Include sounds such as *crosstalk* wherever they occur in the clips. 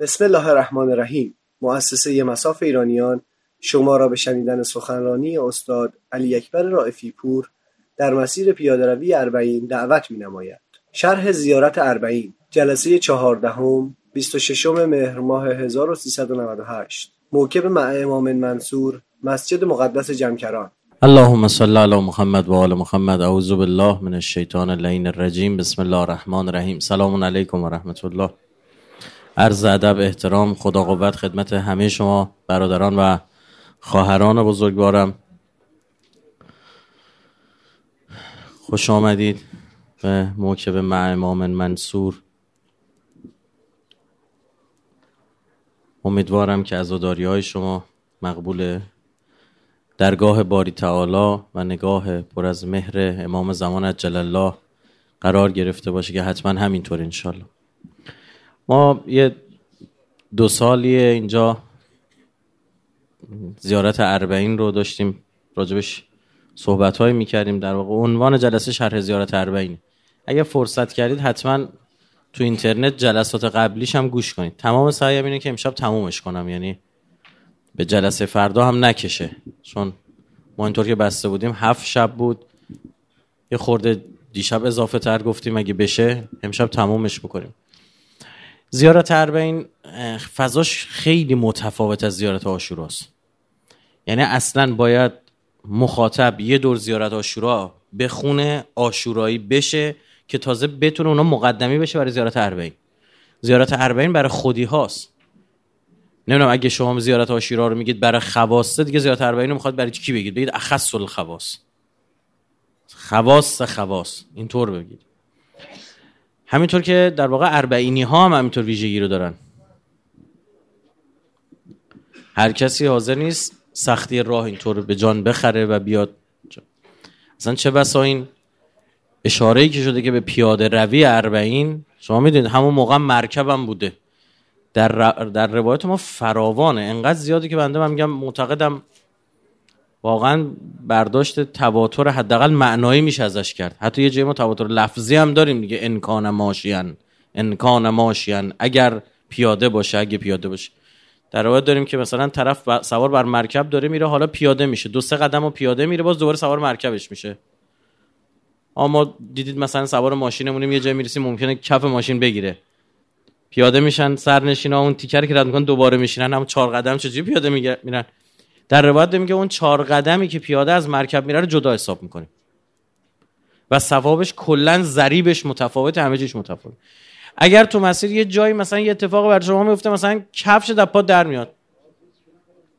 بسم الله الرحمن الرحیم. مؤسسه مساف ایرانیان شما را به شنیدن سخنرانی استاد علی اکبر رائفی پور در مسیر پیادهروی اربعین دعوت می نماید. شرح زیارت اربعین جلسه چهاردهم 26 مهر ماه 1398 موکب مع امام منصور مسجد مقدس جمکران. اللهم صل علی محمد و آل محمد. اعوذ بالله من الشیطان اللعین الرجیم. بسم الله الرحمن الرحیم. سلام علیکم و رحمت الله. عرض ادب احترام خدا قوت خدمت همه شما برادران و خواهران بزرگوارم. خوش آمدید به موکب مع امام منصور. امیدوارم که عزاداری های شما مقبول درگاه باری تعالی و نگاه پر از مهر امام زمان عجل الله قرار گرفته باشه که حتما همینطور انشالله ما یه دو سالیه اینجا زیارت اربعین رو داشتیم راجبش صحبت های می‌کردیم. در واقع عنوان جلسه شرح زیارت اربعین. اگه فرصت کردید حتما تو اینترنت جلسات قبلیش هم گوش کنید. تمام سعیم اینه که امشب تمومش کنم یعنی به جلسه فردا هم نکشه. چون ما اینطور که بسته بودیم هفت شب بود. یه خورده دیشب اضافه تر گفتیم اگه بشه امشب تمومش بکنیم زیارت اربعین فضاش خیلی متفاوت از زیارت آشوراست. یعنی اصلا باید مخاطب یه دور زیارت آشورا بخونه آشورایی بشه که تازه بتونه اونا مقدمی بشه برای زیارت اربعین. زیارت اربعین برای خودی هاست. نمی‌دونم اگه شما زیارت آشورا رو میگید برای خواسته دیگه زیارت اربعین رو می‌خواد برای کی بگید؟ بگید اخص الخواص. خواص خواص. اینطور بگید. همینطور که در واقع اربعینی ها هم همینطور ویژگی رو دارن. هر کسی حاضر نیست سختی راه اینطور به جان بخره و بیاد. اصلا چه بسا این اشاره که شده که به پیاده روی اربعین شما می‌دونید همون موقع مرکبم بوده. در, در روایت ما فراوانه. انقدر زیاده که بنده من میگم معتقدم واقعا برداشت تواتر حداقل معنایی میشه ازش کرد. حتی یه جای ما تواتر لفظی هم داریم دیگه انکان ماشیان انکان ماشیان اگر پیاده باشه اگه پیاده باشه. در روایت داریم که مثلا طرف سوار بر مرکب داره میره حالا پیاده میشه. دو سه قدم و پیاده میره باز دوباره سوار مرکبش میشه. اما دیدید مثلا سوار ماشینمونیم یه جای می‌رسیم ممکنه کف ماشین بگیره. پیاده میشن سرنشینا اون تیکر که رد می‌کنن دوباره میشینن هم چهار قدم چجوری پیاده میرن؟ در روایت میگه اون چهار قدمی که پیاده از مرکب میره رو جدا حساب می‌کنیم و ثوابش کلا ضریبش متفاوت همه چیش متفاوت. اگر تو مسیر یه جایی مثلا یه اتفاق بر شما میفته مثلا کفش در پات در میاد.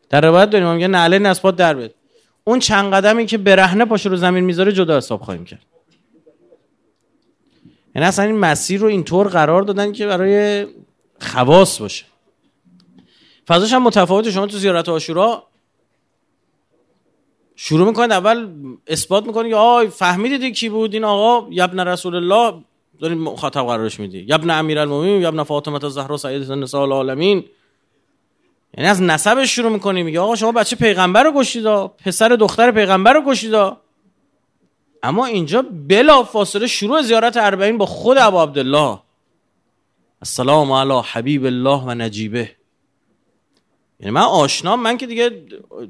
در روایت داریم میگه نعله پات در بیاد. اون چند قدمی که برهنه پاش رو زمین می‌ذاره جدا حساب خواهیم کرد. یعنی اصلا این مسیر رو اینطور قرار دادن که برای خواص باشه. فضاش هم متفاوت شما تو زیارت آشورا شروع می‌کنید اول اثبات می‌کنید آی فهمیدید کی بود؟ این آقا یبن رسول الله؟ دارید مخاطب قرارش میدی. یبن امیرالمومنین یبن فاطمه الزهرا سیدة النساء العالمین. یعنی از نسبش شروع می‌کنی میگه آقا شما بچه پیغمبر رو کشتید پسر دختر پیغمبر رو کشتید اما اینجا بلا فاصله شروع زیارت اربعین با خود ابو عبدالله. السلام علی حبیب الله و نجیبه. یعنی من آشنام من که دیگه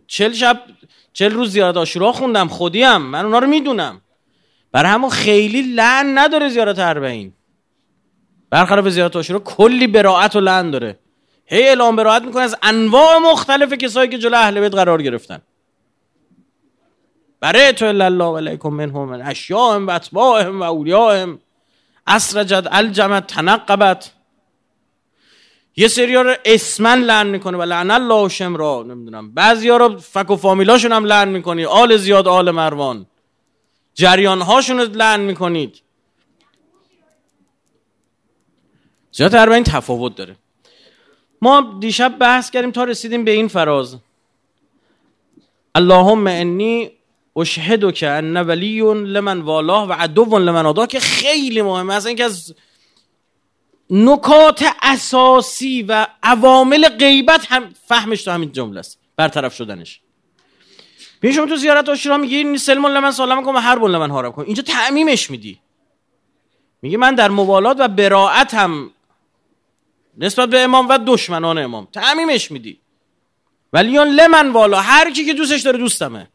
چل شب چل روز زیارت آشورا خوندم خودیم. من اونا رو می‌دونم. برای همون خیلی لعن نداره زیارت اربعین. برخلاف زیارت آشورا کلی براعت و لعن داره. هی اعلام براعت می‌کنه از انواع مختلف کسایی که جلو اهل بیت قرار گرفتن. برای تو الله علیکم منهم من اشیاء و اتباعهم و اولیاءهم. اسرجت الجمت تنقبت. یه سری رو اسمن لعن می‌کنه و لعن الله را نمی‌دونم. بعضی ها رو فک و فامیلاشون هم لعن می‌کنی. آل زیاد آل مروان. جریان هاشون رو لعن می‌کنید. زیاد این تفاوت داره. ما دیشب بحث کردیم تا رسیدیم به این فراز. اللهم انی اشهدو که ان ولی لمن والاه و عدو لمن آداه که خیلی مهمه. از اینکه از نکات اساسی و عوامل غیبت هم فهمش تو همین جمله است. برطرف شدنش. ببین شما تو زیارت عاشورا میگی سلم لمن سلام کن و هر بون لمن حرام کن. اینجا تعمیمش میدی. میگه من در موالات و براعت هم نسبت به امام و دشمنان امام. تعمیمش میدی. ولی اون لمن والا هر کی که دوستش داره دوستمه.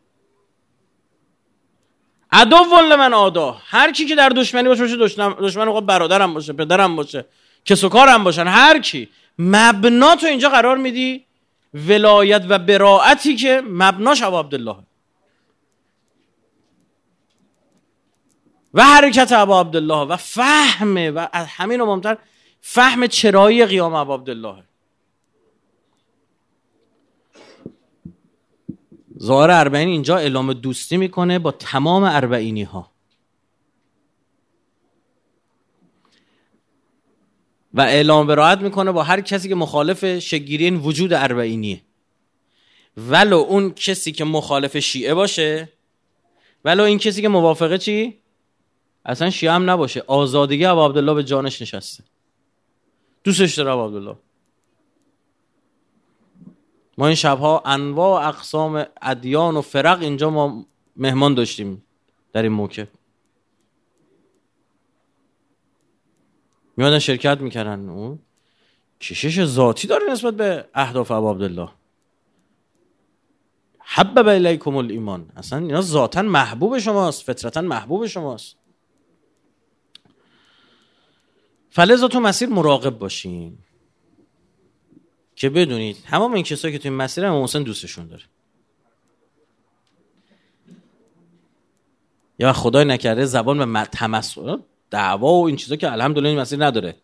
عدو لمن آدا هر کی که در دشمنی باشه باشه دشمن دشمن برادرم باشه پدرم باشه. کس و کارم باشن. هر کی مبنا تو اینجا قرار میدی ولایت و براعتی که مبناش ابو عبدالله. و حرکت ابا عبدالله و فهم و از همین مهمتر فهم چرایی قیام ابا عبدالله. ظاهر اربعین اینجا اعلام دوستی می‌کنه با تمام اربعینی ها و اعلام براعت می‌کنه با هر کسی که مخالف شگیری این وجود اربعینیه. ولو اون کسی که مخالف شیعه باشه ولو این کسی که موافقه چی؟ اصلا شیعه هم نباشه. آزادگی ابو عبدالله به جانش نشسته. دوستش داره ابو عبدالله. ما این شبها انواع اقسام ادیان و فرق اینجا ما مهمان داشتیم در این موکب. میادن شرکت می‌کردن. اون کشش ذاتی داره نسبت به اهداف ابو عبدالله. حبب الیکم الایمان. اصلا اینا ذاتا محبوب شماست فطرتا محبوب شماست. فلزا تو مسیر مراقب باشین. که بدونید همه این کسایی که تو این مسیر محسن دوستشون داره. یا خدای نکرده زبان به تمسخر. دعوا و این چیزا که الحمدلله این مسیر نداره.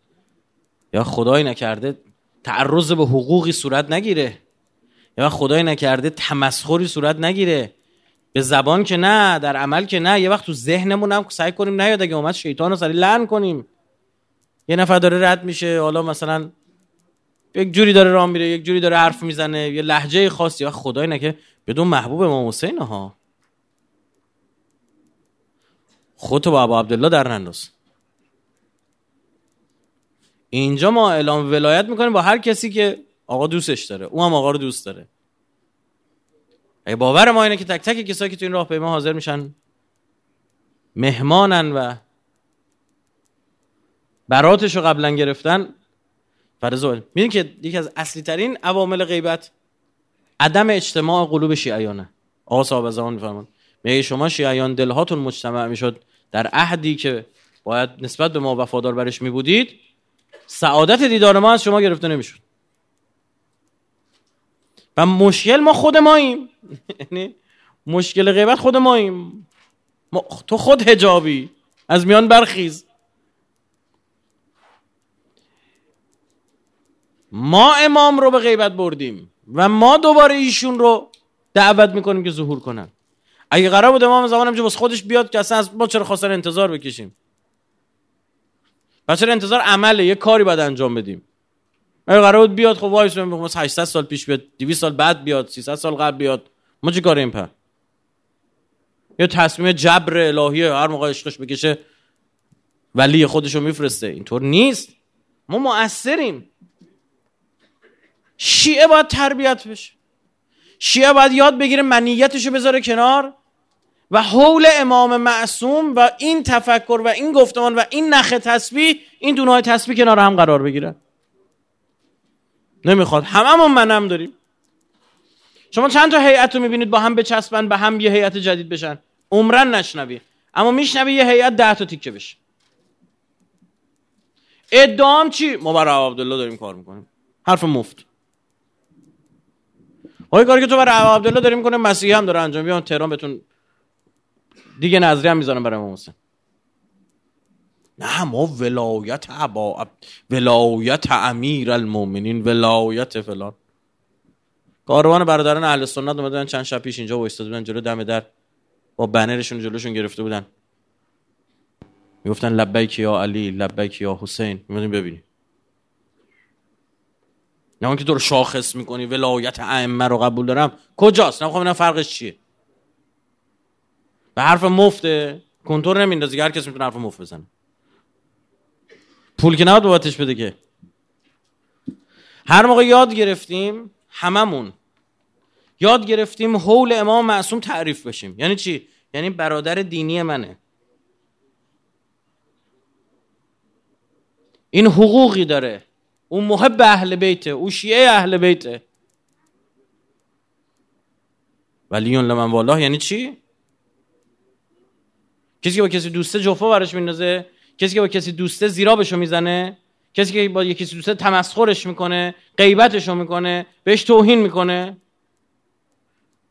یا خدای نکرده تعرض به حقوقی صورت نگیره. یا خدای نکرده تمسخری صورت نگیره. به زبان که نه در عمل که نه یه وقت تو ذهنمون هم سعی کنیم نیاد اگه اومد شیطان رو سری لعن کنیم. یه نفر داره رد میشه حالا مثلا یک جوری داره راه میره یک جوری داره حرف می‌زنه یه لحجه خاصی. و خدای نکه بدون محبوب امام حسین ها. خودتو با ابو عبدالله در ننداز. اینجا ما اعلام ولایت می‌کنیم با هر کسی که آقا دوستش داره. او هم آقا رو دوست داره. ای باور ما اینه که تک تک کسایی که تو این راه پیما حاضر میشن مهمانن و براتش رو قبلا گرفتن. فرزول می‌دونی که یکی از اصلی ترین عوامل غیبت عدم اجتماع قلوب شیعیانه. آقا صاحب زمان میفرمان میگه شما شیعیان دلهاتون مجتمع می‌شد در عهدی که باید نسبت به ما وفادار برش میبودید سعادت دیدار ما از شما گرفته نمی‌شد. و مشکل ما خود ماییم. *laughs* یعنی مشکل غیبت خود ماییم. تو خود هجابی از میان برخیز. ما امام رو به غیبت بردیم و ما دوباره ایشون رو دعوت می‌کنیم که ظهور کنن. اگه قرار بود امام زمان همجا بس خودش بیاد که اصلا ما چرا خواستن انتظار بکشیم؟ چرا انتظار عمله یه کاری باید انجام بدیم؟ اگه قرار بود بیاد خب وایس 800 سال پیش بیاد 200 سال بعد بیاد 300 سال قبل بیاد. ما چه کاریم پر؟ یه تصمیم جبر الهی هر موقع عشقش بکشه ولی خودشو میفرسته. اینطور نیست. ما مؤثریم. شیعه باید تربیت بشه. شیعه باید یاد بگیره منیتشو بذاره کنار. و حول امام معصوم و این تفکر و این گفتمان و این نخ تسبیح این دونه تسبیح کنار هم قرار بگیره. نمی‌خواد. هممون منم داریم. شما چند تا هیئت رو می‌بینید با هم بچسبن به هم یه هیئت جدید بشن؟ عمرن نشنوی. اما میشنوی یه هیئت ده تا تیکه بشه. ادام چی؟ ما برای عبدالله داریم کار می‌کنیم. حرف مفت. آقای کاری که تو برای عبدالله داری می‌کنه مسیحی هم داره انجام. بیان تهران بهتون دیگه نظری هم می‌ذارم برای امام حسین. نه ما ولایت عبا ولایت امیر المومنین ولایت فلان. کاروان برادران اهل سنت اومدن چند شب پیش اینجا وایستاده بودن جلو دم در با بنرشون جلوشون گرفته بودن. می‌گفتن لبیک یا علی لبیک یا حسین. میمونیم ببینیم نه که تو رو شاخص می‌کنی ولایت ائمه رو قبول دارم. کجاست؟ نمی‌خوام اینا فرقش چیه؟ به حرف مفته. کنتور نمیندازی هر کس می‌تونه حرف مفت بزنه. پول که نباید بابتش بده که. هر موقع یاد گرفتیم هممون یاد گرفتیم حول امام معصوم تعریف بشیم. یعنی چی؟ یعنی برادر دینی منه. این حقوقی داره. او محب اهل بیته او شیعه اهل بیته. ولیون لمن والله یعنی چی؟ کسی که با کسی دوسته جفا براش میندازه کسی که با کسی دوسته زیرا بهشو می‌زنه کسی که با یکی دوسته تمسخرش می‌کنه غیبتشو می‌کنه بهش توهین می‌کنه.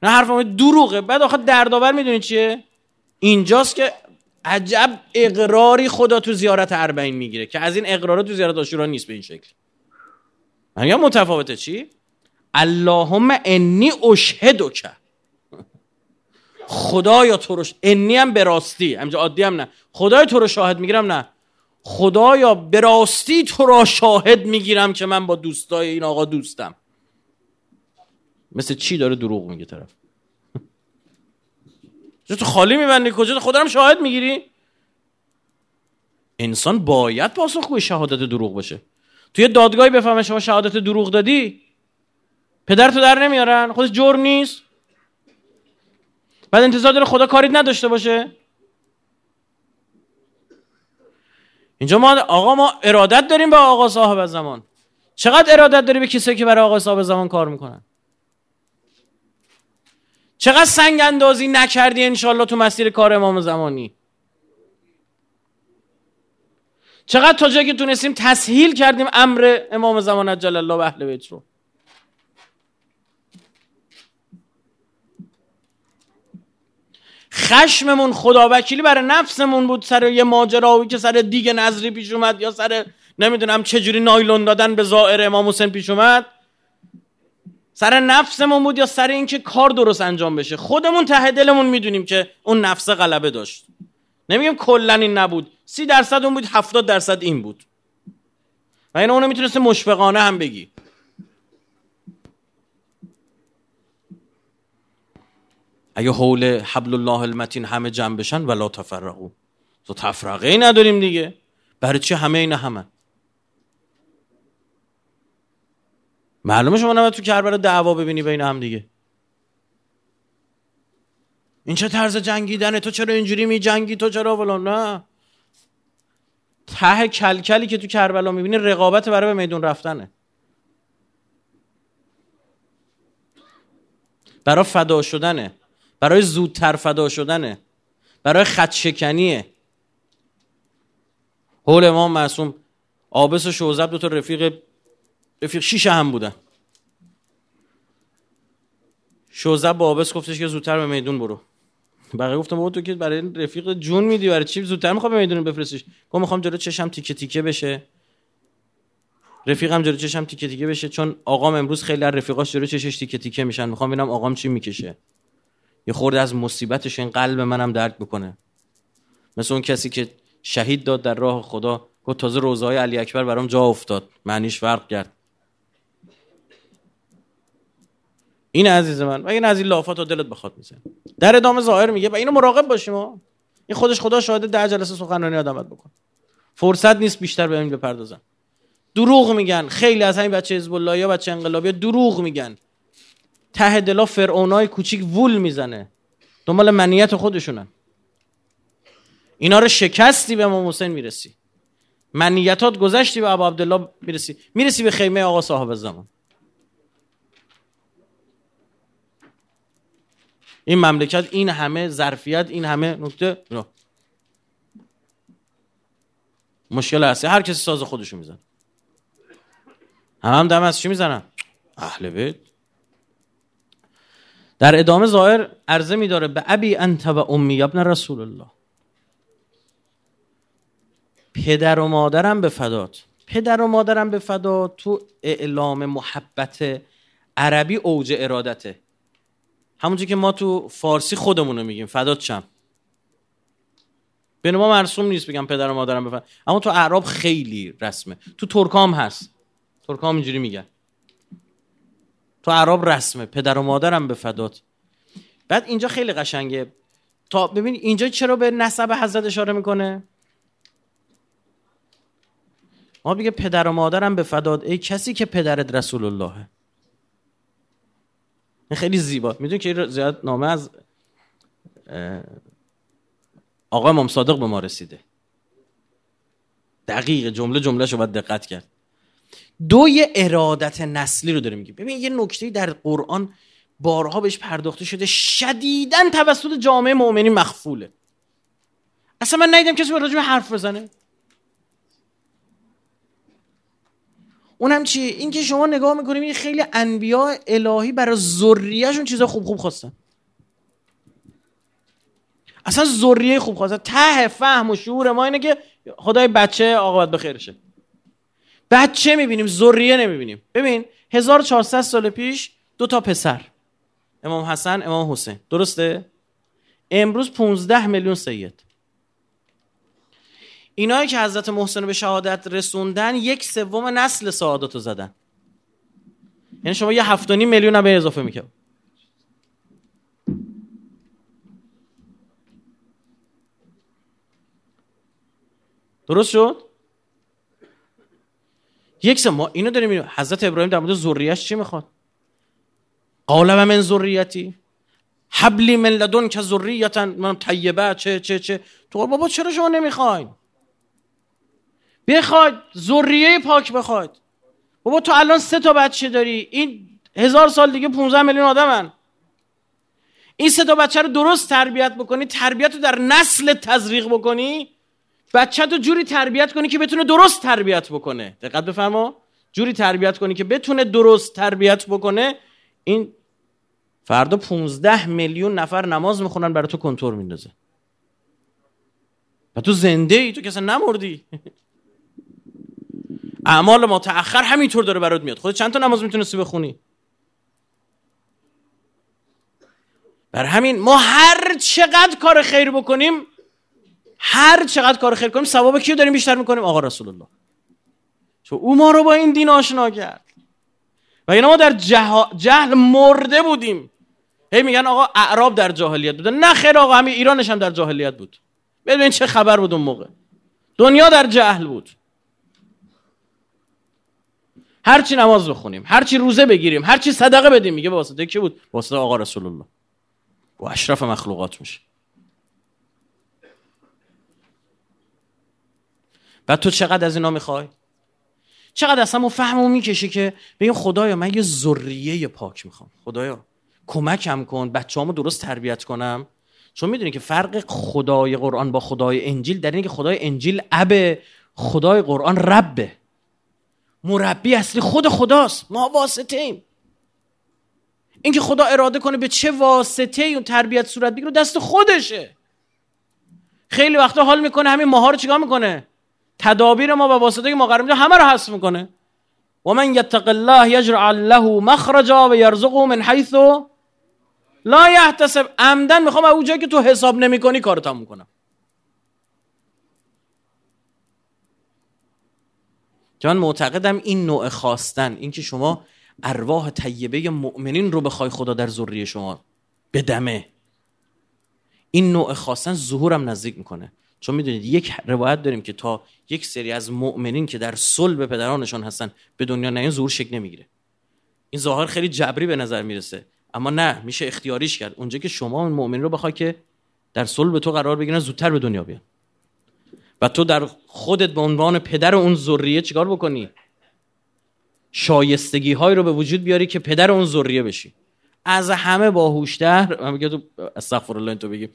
نه حرف دروغه. بعد آخه دردآور می‌دونی چیه؟ اینجاست که عجب اقراری خدا تو زیارت اربعین می‌گیره که از این اقرارات تو زیارت آشورا نیست به این شکل. من متفاوته چی؟ اللهم انی اشهدک. خدایا تو رو انی هم به راستی همجا عادی هم نه. خدای تو رو شاهد می‌گیرم نه. خدایا به راستی تو را شاهد می‌گیرم که من با دوستای این آقا دوستم. مثل چی داره دروغ میگه طرف؟ *laughs* تو خالی میبندی؟ کجا هم شاهد می‌گیری؟ انسان باید پاسخگوی شهادت دروغ باشه. توی دادگاهی بفهمه شما شهادت دروغ دادی پدر تو در نمیارن خودش جرم نیست. بعد انتظار داره خدا کاری نداشته باشه. اینجا ما آقا ما ارادت داریم به آقا صاحب زمان. چقدر ارادت داری به کسی که برای آقا صاحب زمان کار می‌کنن؟ چقدر سنگ اندازی نکردی انشالله تو مسیر کار امام زمانی؟ چقدر تا جایی که تونستیم تسهیل کردیم امر امام زمان عجل الله و اهل بیت رو؟ خشممون خدا وکیلی برای نفسمون بود سر یه ماجراوی که سر دیگ نظری پیش اومد یا سر نمی‌دونم چجوری نایلون دادن به زائر امام حسین پیش اومد. سر نفسمون بود یا سر اینکه کار درست انجام بشه. خودمون ته دلمون می‌دونیم که اون نفس غلبه داشت. نمیگم کلا این نبود. سی درصد اون بود هفتاد درصد این بود. و این اونو می‌تونست مشفقانه هم بگی. اگه حول حبل الله المتین همه جمع بشن ولا تفرقو تو تفرقه ای نداریم دیگه. برای چه همه این همه معلومه شما نمید تو کربلا دعوا ببینی بین هم دیگه. این چه طرز جنگیدنه؟ تو چرا اینجوری می جنگی؟ تو چرا ولا نه. ته کلکلی که تو کربلا می‌بینی رقابت برای به میدون رفتنه. برای فدا شدنه. برای زودتر فدا شدنه. برای خط شکنیه. حول امام معصوم. آبس و شوزب دو تا رفیق رفیق شیشه هم بودن. شوزب با آبس گفتش که زودتر به میدون برو. بقیه گفتم بابا تو که برای رفیق جون میدی برای چی زودتر می‌خوام به میدون بفرستیش؟ گفت می‌خوام جلو چشم تیکه تیکه بشه. رفیقم جلو چشم تیکه تیکه بشه چون آقام امروز خیلی از رفیقاش جلو چشش تیکه تیکه میشن. می‌خوام ببینم آقام چی می‌کشه. یه خورده از مصیبتش این قلب منم درد بکنه مثل اون کسی که شهید داد در راه خدا گفت تازه روزهای علی اکبر برام جا افتاد. معنیش فرق کرد. این عزیز من و این از این لافات و دلت بخواد میزن در ادامه ظاهر میگه و اینو مراقب باشیم ها این خودش خدا شاهده ده جلسه سخنرانی آدمت بکن. فرصت نیست بیشتر به این بپردازم دروغ میگن. خیلی از همین بچه حزب الله یا بچه انقلابی دروغ میگن. ته دلا فرعونای کوچیک وول می‌زنه. دنبال منیت خودشونن. اینا رو شکستی به امام حسین می‌رسی. منیتات گذشتی به ابو عبدالله می‌رسی. می‌رسی به خیمه آقا صاحب زمان این مملکت این همه ظرفیت این همه نکته. نه. مشکل هستی. هر کسی ساز خودشو میزن هم هم دم از چی می‌زنن؟ اهل بیت. در ادامه ظاهر عرضه میداره به ابی انت و امی ابن رسول الله پدر و مادرم به فدات. پدر و مادرم به فدات تو اعلام محبت عربی اوج ارادته. همونجور که ما تو فارسی خودمون رو میگیم فدات چم به ما مرسوم نیست بگم پدر و مادرم بفهم اما تو اعراب خیلی رسمه. تو ترکام هست. ترکام اینجوری میگن. تو عرب رسمه پدر و مادرم به فدات. بعد اینجا خیلی قشنگه. تا ببین اینجا چرا به نسب حضرت اشاره می‌کنه؟ ما بگه پدر و مادرم به فدات. ای کسی که پدرت رسول اللهه. خیلی زیبا. می‌دونی که زیاد نامه از آقا امام صادق به ما رسیده. دقیق جمله جمله شو باید دقت کرد. دو ارادت نسلی رو داره میگه. ببین یه نکته در قرآن بارها بهش پرداخته شده شدیدن توسط جامعه مؤمنین مخفوله. اصلا من ندیدم کسی به راجع حرف بزنه. اونم چی؟ اینکه شما نگاه می‌کنیم این خیلی انبیا الهی برای ذریهشون چیزا خوب خوب خواستن. اصلا ذریه خوب خواستن. ته فهم و شعور ما اینه که خدای بچه آقابت بخیرشه. بچه می‌بینیم؟ ذریه نمی‌بینیم. ببین 1400 سال پیش دو تا پسر. امام حسن امام حسین. درسته؟ امروز 15 میلیون سید. اینایی که حضرت محسن به شهادت رسوندن یک سوم نسل سعادت رو زدن. یعنی شما یه هفت میلیون هم به اضافه می‌کنم درست شد؟ یک ما اینو داریم می‌بینیم. حضرت ابراهیم در مورد ذریه‌اش چی می‌خواد؟ قال و من ذریتی. حبلی من لدن که ذریتا من طیبه چه چه چه. تو بابا چرا شما نمی‌خواین؟ بخواید ذریه پاک بخواید. بابا تو الان سه تا بچه داری. این هزار سال دیگه 15 میلیون آدمن. این سه تا بچه رو درست تربیت بکنی تربیت رو در نسل تزریق بکنی بچه تو جوری تربیت کنی که بتونه درست تربیت بکنه. دقت بفرما. جوری تربیت کنی که بتونه درست تربیت بکنه. این فردا 15 میلیون نفر نماز می‌خونن برای تو کنتور میندازه. و تو زنده ای تو کسی نمردی؟ *laughs* اعمال ما تأخر همینطور داره برات میاد. خود چند تا نماز می‌تونستی بخونی؟ بر همین ما هر چقدر کار خیر بکنیم هر چقدر کار خیر کنیم ثواب کیو داریم بیشتر می‌کنیم؟ آقا رسول الله چون او ما رو با این دین آشنا کرد. و اینا ما در جهل مرده بودیم. هی میگن آقا اعراب در جاهلیت بودن نه خیر آقا همین ایرانش هم در جاهلیت بود. ببین چه خبر بود اون موقع. دنیا در جهل بود. هرچی نماز بخونیم هرچی روزه بگیریم هرچی صدقه بدیم میگه به واسطه کی بود؟ واسطه آقا رسول الله و اشرف مخلوقات میشه. و تو چقدر از اینا می‌خوای؟ چقدر اصلا فهمو می‌کشه که بگیم خدایا من یه ذریه پاک می‌خوام. خدایا کمکم کن بچه‌هامو درست تربیت کنم. چون می‌دونی که فرق خدای قرآن با خدای انجیل در اینه که خدای انجیل اب خدای قرآن ربه. مربی اصلی خود خداست ما واسطه ایم اینکه خدا اراده کنه به چه واسطه اون تربیت صورت بگیره دست خودشه. خیلی وقتا حال می‌کنه همین ماها رو چیکار می‌کنه؟ تدابیر ما و واسطه که ما قرار همه رو حذف می‌کنه. و من یتق الله یجرع له مخرجا و یرزقه من حیث لا یحتسب. عمدن می‌خوام اون جایی که تو حساب نمی‌کنی کارو تموم کنم. که معتقدم این نوع خواستن اینکه شما ارواح طیبه مؤمنین رو بخوای خدا در ذریه شما بدمه. این نوع خواستن ظهورم نزدیک می‌کنه. چون می‌دونید یک روایت داریم که تا یک سری از مؤمنین که در صلب پدرانشان هستن به دنیا نیان ظهور شکل نمی‌گیره. این ظاهر خیلی جبری به نظر می‌رسه. اما نه میشه اختیاریش کرد. اونجا که شما اون مؤمنین رو بخوای که در صلب تو قرار بگیرن زودتر به دنیا بیان. و تو در خودت به عنوان پدر اون ذریه چیکار بکنی؟ شایستگی های رو به وجود بیاری که پدر اون ذریه بشی. از همه باهوشتر من میگم تو استغفر الله تو بگی.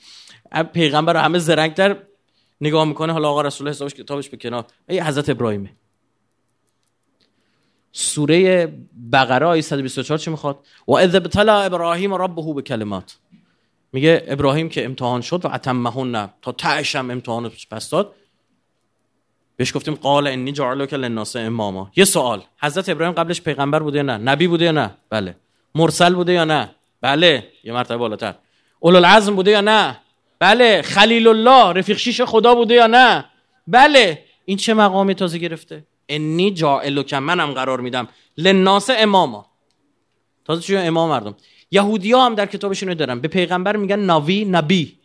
پیغمبر همه زرنگتر نگاه می‌کنه حالا آقا رسول حسابش کتابش به کنار. ای حضرت ابراهیمه. سوره بقره آیه 124 چی می‌خواد؟ و اذ ابتلا ابراهیم ربه به کلمات میگه ابراهیم که امتحان شد و اتمهن تا تعشم امتحان پس داد. بهش گفتیم قال انی جعلک للناس اماما. یه سوال. حضرت ابراهیم قبلش پیغمبر بوده یا نه؟ نبی بوده یا نه؟ بله. مرسل بوده یا نه؟ بله. یه مرتبه بالاتر. العزم بوده یا نه؟ بله خلیل الله رفیق شیش خدا بوده یا نه؟ بله. این چه مقامی تازه گرفته؟ انی جاعلک منم قرار میدم للناس اماما. تازه چون امام مردم. یهودی ها هم در کتابشون دارن. به پیغمبر میگن ناوی نبی.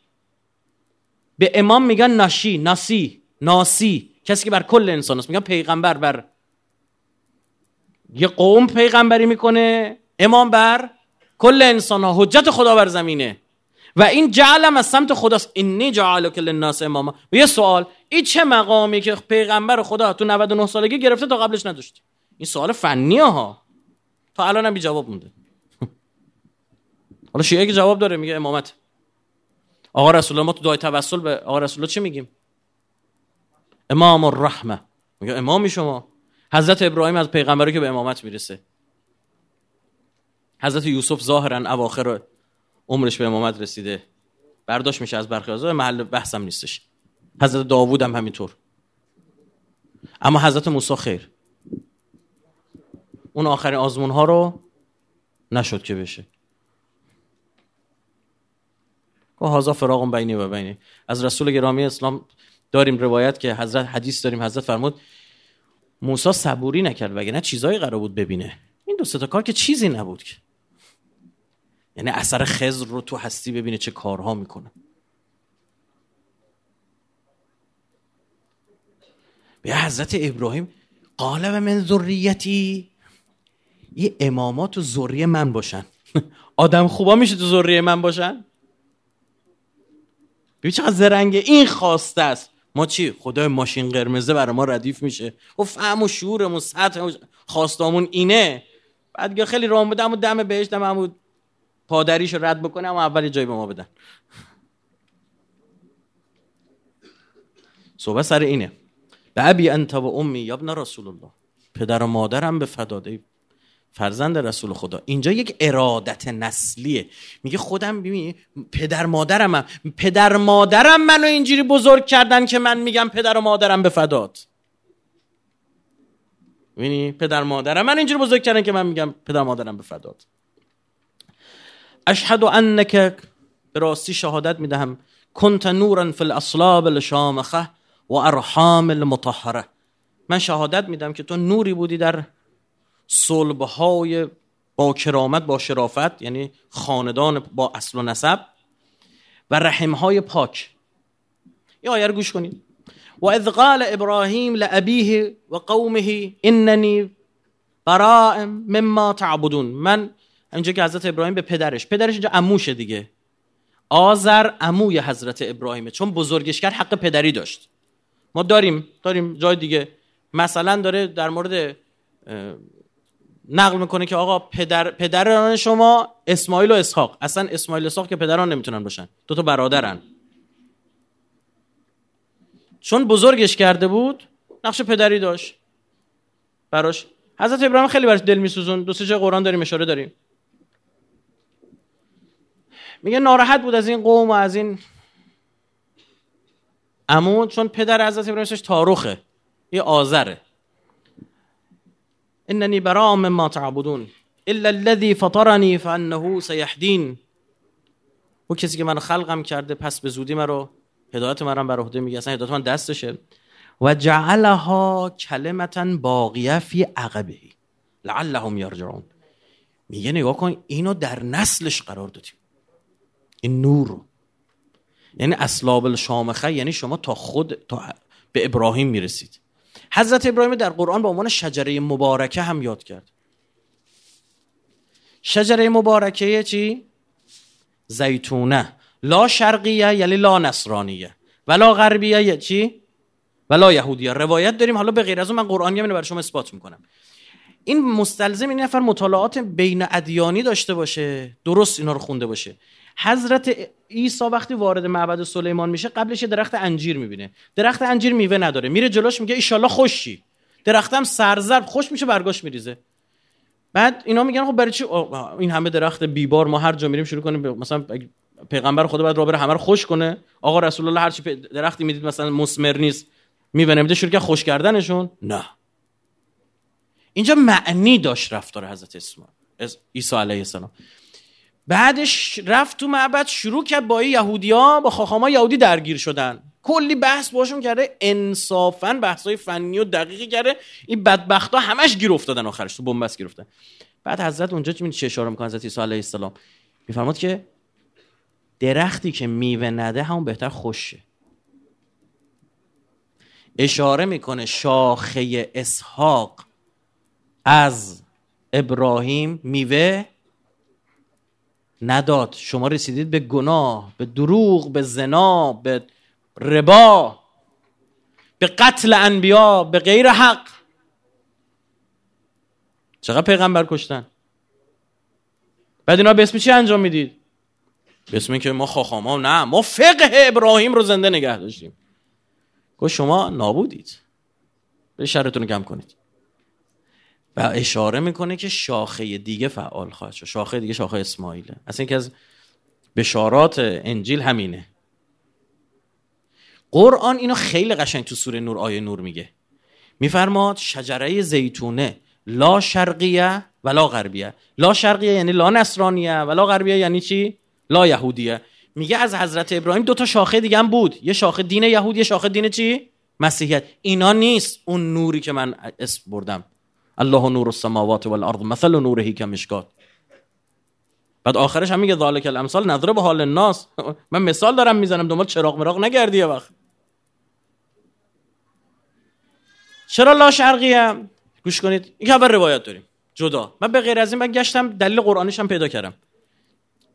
به امام میگن ناشی ناسی ناسی. کسی که بر کل انسان است. میگن پیغمبر بر یه قوم پیغمبری می‌کنه. امام بر کل انسان ها حجت خدا بر زمینه. و این جعلم از سمت خداست. اینی جعلک للناس اماما. و یه سوال این چه مقامی که پیغمبر خدا تو 99 سالگی گرفته تا قبلش نداشت این سوال فنیه ها. تا الان هم جواب مونده. حالا شیعه که جواب داره میگه امامت. آقا رسول الله ما تو دعای توسل به آقا رسول الله چی میگیم؟ امام الرحمه. میگه امامی شما. حضرت ابراهیم از پیغمبری که به امامت می‌رسه. حضرت یوسف ظاهرا اواخر عمرش به امامت رسیده. برداشت میشه از برخی از محل بحثم نیستش. حضرت داوود هم همینطور. اما حضرت موسی خیر. اون آخرین آزمون ها رو نشد که بشه. و هازا فراغ بینی و بینی. از رسول گرامی اسلام داریم روایت که حضرت حدیث داریم. حضرت فرمود موسی صبوری نکرد وگرنه چیزایی قرار بود ببینه. این دو تا کار که چیزی نبود که. یعنی اثر خزر رو تو هستی ببینه چه کارها می‌کنه. به حضرت ابراهیم قال و من ذریتی. یه امامات تو ذریه من باشن. *laughs* آدم خوبا میشه تو ذریه من باشن؟ ببین چقدر زرنگه. این خواسته است. ما چی؟ خدای ماشین قرمزه برای ما ردیف میشه. و خب فهم و شورمون سطح خواستامون اینه. بعد خیلی رام بودم و دم بهش دم پادریش رد بکنه اما اولی جای به ما بدن. صحبت سر اینه. به ابی انت و امی یابن رسول الله پدر و مادرم به فداده فرزند رسول خدا اینجا یک ارادت نسلیه. میگه خودم ببین پدر مادرم هم. پدر مادرم منو اینجوری بزرگ کردن که من میگم پدر و مادرم به فدات. ببینی پدر مادرم من اینجوری بزرگ کردن که من میگم پدر مادرم به فدات. اشهد انک به راستی شهادت می‌دهم. کنت نورا فی الاصلاب الشامخه و ارحام المطهره من شهادت میدم که تو نوری بودی در صلبه های با کرامت با شرافت یعنی خاندان با اصل و نسب و رحم های پاک. یا آیه گوش کنید. و اذ قال ابراهیم لابیه و قومه اننی براء مما تعبدون. من اینجا که حضرت ابراهیم به پدرش پدرش اینجا اموشه دیگه. آذر اموی حضرت ابراهیمه چون بزرگش کرد حق پدری داشت. ما داریم داریم جای دیگه. مثلا داره در مورد نقل می‌کنه که آقا پدر پدران شما اسماعیل و اسحاق. اصلا اسماعیل و اسحاق که پدران نمی‌تونن باشن. دو تا برادرن. چون بزرگش کرده بود نقش پدری داشت. براش. حضرت ابراهیم خیلی براش دل میسوزون. دو سه قرآن داریم اشاره داریم. میگه ناراحت بود از این قوم و از این عمود چون پدر حضرت ابراهیم اسمش تاروخه. یه آذره. اننی برا مما تعبدون الا الذي فطرني فانه سيهدين او کسی که منو خلقم کرده پس به زودی مرا هدایت مرا بر عهده میگه. اصلا هدایت من دستشه. و جعلها کلمتا باقیه فی عقبه. لعلهم یرجعون. میگه نگاه کن اینو در نسلش قرار دادیم. این نور. یعنی اسلاب الشامخه یعنی شما تا خود تا به ابراهیم می‌رسید. حضرت ابراهیم در قرآن به عنوان شجره مبارکه هم یاد کرد. شجره مبارکه چی؟ زیتونه. لا شرقیه یعنی لا نصرانیه. ولا غربیه چی؟ ولا یهودیه. روایت داریم حالا به غیر از اون من قرآنی هم برای شما اثبات می‌کنم. این مستلزم این نفر مطالعات بین ادیانی داشته باشه. درست اینا رو خونده باشه. حضرت عیسی وقتی وارد معبد سلیمان میشه قبلش درخت انجیر می‌بینه. درخت انجیر میوه نداره. میره جلوش میگه ایشالله خوشی. درختم سرزرد خوش میشه برگاش میریزه. بعد اینا میگن خب برای چی؟ این همه درخت بیبار ما هر جا میریم شروع کنیم مثلا پیغمبر خدا باید راه همه رو خوش کنه. آقا رسول الله هر چی درختی می‌دید مثلا مسمر نیست میوه نمیده شروع که خوش کردنشون. نه. اینجا معنی داشت رفتار حضرت اسماعیل عیسی علیه السلام. بعدش رفت تو معبد شروع کرد با یهودیا با خاخاما یهودی درگیر شدن. کلی بحث باشون کرده انصافا بحثای فنی و دقیقی کرده. این بدبختا همش گیر افتادن آخرش تو بنبست گیر افتادن بعد حضرت اونجا چی چه اشاره می‌کنه؟ حضرت عیسی علیه السلام. میفرماد که درختی که میوه نده همون بهتر خوشه. اشاره می‌کنه شاخه اسحاق از ابراهیم میوه نداد. شما رسیدید به گناه به دروغ به زنا به ربا به قتل انبیا به غیر حق. چقدر پیغمبر کشتن؟ بعد اینا به اسم چی انجام می‌دید؟ به اسم که ما خاخاما نه ما فقه ابراهیم رو زنده نگه داشتیم. گفت شما نابودید. به شرتون رو کم کنید. و اشاره می‌کنه که شاخه دیگه فعال خواهد شد. شاخه دیگه شاخه اسماعیله. اصلا اینکه از بشارات انجیل همینه. قرآن اینو خیلی قشنگ تو سوره نور آیه نور میگه. میفرماد شجره زیتونه لا شرقیه ولا غربیه. لا شرقیه یعنی لا نصرانیه ولا غربیه یعنی چی؟ لا یهودیه. میگه از حضرت ابراهیم دو تا شاخه دیگه هم بود. یه شاخه دین یهود یه شاخه دین چی؟ مسیحیت. اینا نیست اون نوری که من اسم بردم. الله نور السماوات والارض مثل نوره کمشکات بعد آخرش هم میگه ذالک الامثال نظره به حال الناس. من مثال دارم می‌زنم دنبال چراغ مراغ نگردی یه وقت. چرا لا شرقی گوش کنید این خبر روایت داریم. جدا. من به غیر از این من گشتم دلیل قرآنیش هم پیدا کردم.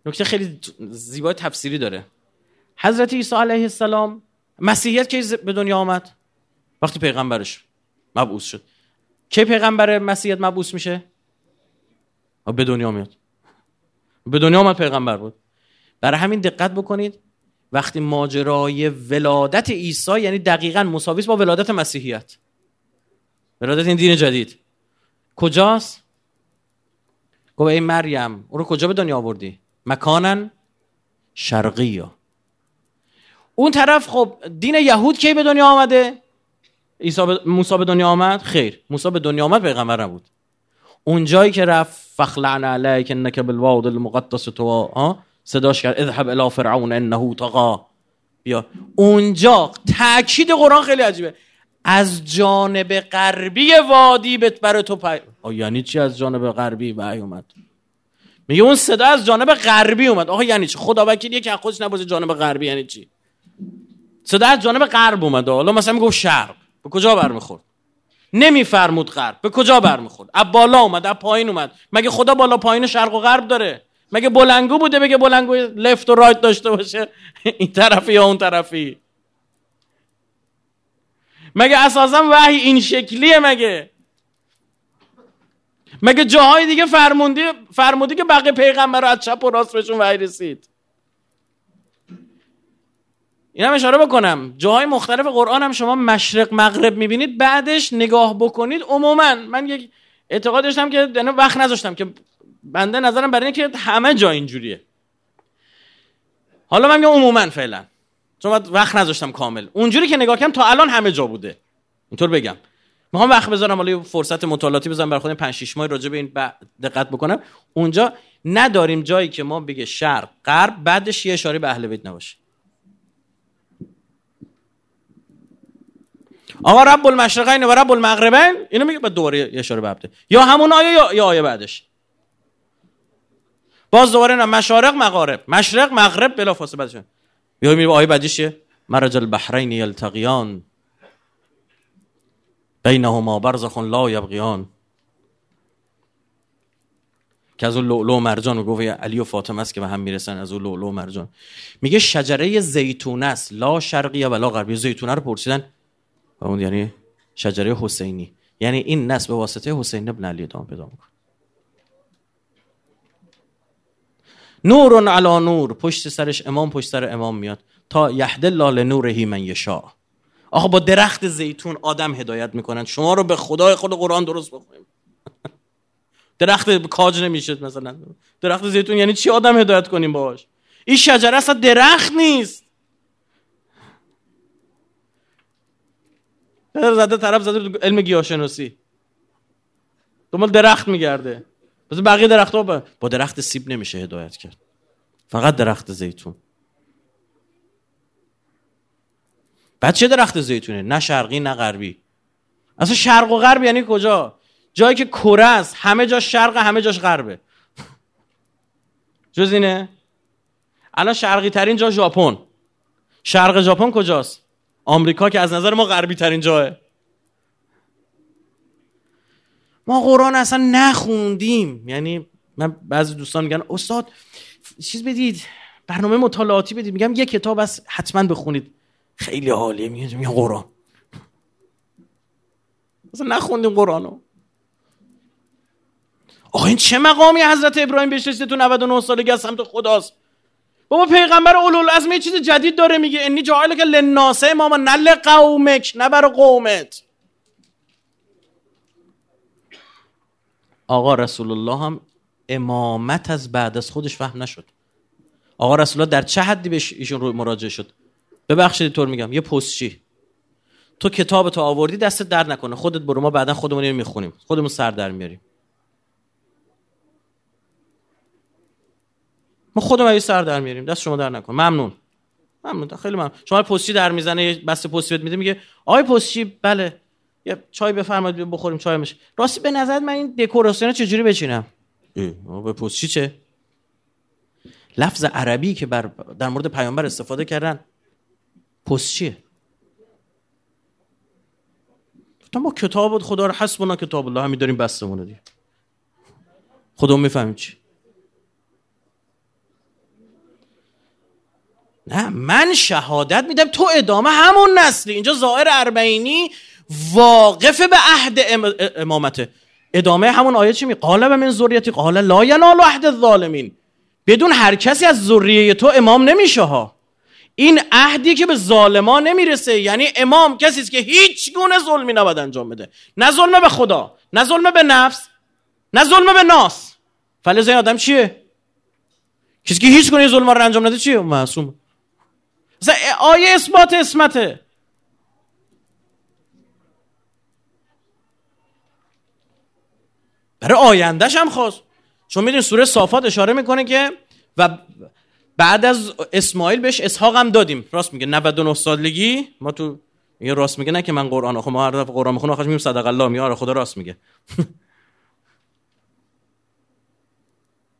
نکته خیلی زیبای تفسیری داره. حضرت عیسی علیه السلام مسیحیت کی به دنیا آمد وقتی پیغمبرش مبعوث شد. کی پیغمبر مسیحیت مبعوث میشه؟ به دنیا میاد. به دنیا آمد پیغمبر بود. برای همین دقت بکنید وقتی ماجرای ولادت عیسی یعنی دقیقا مساویس با ولادت مسیحیت. ولادت این دین جدید. کجاست؟ گفت ای مریم اون رو کجا به دنیا آوردی؟ مکانن شرقی یا اون طرف خب دین یهود کی به دنیا آمده؟ عیسی ب... موسی به دنیا آمد؟ خیر. موسی به دنیا آمد پیغمبر نبود. اون جایی که رفت فخلعن علیک انک بالواد المقدس تو ها؟ صداش کرد اذهب الى فرعون انه طغى بیا. اونجا تاکید قرآن خیلی عجیبه. از جانب غربی وادی برای تو پی... یعنی چی از جانب غربی وحی اومد؟ میگه اون صدا از جانب غربی اومد. آقا یعنی چی؟ خدا وکیل که خودش نباشه جانب غربی یعنی چی؟ صدا از جانب غرب اومد. حالا مثلا میگه شرق. به کجا برمیخورد؟ نمیفرمود غرب. به کجا برمیخورد؟ از بالا اومد از پایین اومد. مگه خدا بالا پایین شرق و غرب داره؟ مگه بلنگو بوده؟ بگه بلنگو لفت و رایت داشته باشه؟ *laughs* این طرفی یا اون طرفی؟ مگه اساسا وحی این شکلیه مگه؟ مگه جاهای دیگه فرموندی فرمودی که بقیه پیغمبر از چپ و راست بهشون وحی رسید؟ این هم اشاره بکنم. جاهای مختلف قرآن هم شما مشرق مغرب می‌بینید بعدش نگاه بکنید عموما من یک اعتقاد داشتم که یعنی وقت نذاشتم که بنده نظرم برای اینه که همه جا اینجوریه. حالا من میگم عموما فعلا. چون وقت نذاشتم کامل. اونجوری که نگاه کردم تا الان همه جا بوده. اینطور بگم. می‌خوام وقت بذارم حالا فرصت مطالعاتی بزنم برای خودم 5 6 ماه راجع به این دقت بکنم. اونجا نداریم جایی که ما بگه شرق غرب بعدش یه اشاره به اهل بیت نباشه. آقا رب المشرقین و رب المغربین اینو میگه بعد دوباره اشاره به یا همون آیه یا, آیه بعدش. باز دوباره نه مشارق مغارب. مشرق مغرب بلا فاصله بعدش. یا میگه آیه بعدش چیه؟ مرج البحرین یلتقیان. بینهما برزخ لا یبغیان. که از اون لؤلؤ مرجان گفت علی و فاطمه است که به هم می‌رسن از اون لؤلؤ مرجان. میگه شجره زیتون است. لا شرقیه ولا غربیه. زیتونه رو پرسیدن و اون یعنی شجره حسینی. یعنی این نسل به واسطه حسین ابن علی ادامه پیدا می‌کنه. نور علی نور. پشت سرش امام پشت سر امام میاد. تا یهد الله لنوره من یشاء. آقا با درخت زیتون آدم هدایت می‌کنن شما رو به خدای خود قرآن درست بخونیم. *laughs* درخت کاج نمیشه مثلا. درخت زیتون یعنی چی آدم هدایت کنیم باش این شجره اصلا درخت نیست. زده طرف زده علم گیاهشناسی. دنبال درخت میگرده. بس بقیه درخت با, با درخت سیب نمیشه هدایت کرد. فقط درخت زیتون. بعد چه درخت زیتونه؟ نه شرقی نه غربی. اصلا شرق و غرب یعنی کجا؟ جایی که کره است همه جا شرق همه جاش غربه. جز اینه؟ الان شرقی ترین جا ژاپن. شرق ژاپن کجاست؟ آمریکا که از نظر ما غربی ترین جاه ما قرآن اصلا نخوندیم. یعنی من بعضی دوستان میگن استاد چیز بدید برنامه مطالعاتی بدید. میگم یه کتاب از حتما بخونید. خیلی عالیه میگم قرآن. اصلا نخوندیم قرآنو. آقا این چه مقامی حضرت ابراهیم بهش تو 99 سالگی از سمت خداست؟ بابا پیغمبر اولوالعزم یه چیز جدید داره میگه انی جاهل که لناسه ماما نه لقومک نه برای قومت. آقا رسول الله هم امامت از بعد از خودش فهم نشد. آقا رسول الله در چه حدی بهش ایشون رو مراجعه شد؟ ببخشید طور میگم یه پستچی. تو کتاب تو آوردی دستت در نکنه. خودت برو ما بعدا خودمون می‌خونیم. خودمون سر در میاریم. ما خودمون یه سر در میاریم. دست شما در نکن. ممنون. ممنون. خیلی ممنون. شما پستی در می‌زنه یه بسته پستی بهت میده میگه آقای پستی بله. یه چای بفرمایید بخوریم چای میشه راستی به نظر من این دکوراسیون چجوری بچینم؟ به پستی چه؟ لفظ عربی که بر در مورد پیامبر استفاده کردن پست چیه؟ ما کتاب خدا رو حسبنا کتاب الله همین داریم بستمونه دیگه. خودمون می‌فهمیم چی. نه من شهادت میدم. تو ادامه همون نسلی. اینجا ظاهر اربعینی واقف به عهد امامته. ادامه همون آیه چی می قال من ذریتی قال لا ینال عهد الظالمین. بدون هر کسی از ذریه تو امام نمیشه ها. این عهدی که به ظالمان نمی‌رسه یعنی امام کسی است که هیچ گونه ظلمی نباید انجام بده. نه ظلم به خدا نه ظلم به نفس نه ظلم به ناس. فلزا این آدم چیه؟ کسی که هیچ گونه ظلم رو انجام نده چیه؟ معصوم. آیه اثبات اسمته برای آیندهش هم خواست. چون می‌دونی سوره صافات اشاره می‌کنه که و بعد از اسماعیل بهش اسحاق هم دادیم. راست میگه 99 سالگی؟ ما تو یه راست میگه نه که من قرآن خب ما هر دفعه قرآن می‌خونم آخرش میگم صدق الله میاره خدا راست میگه. *laughs*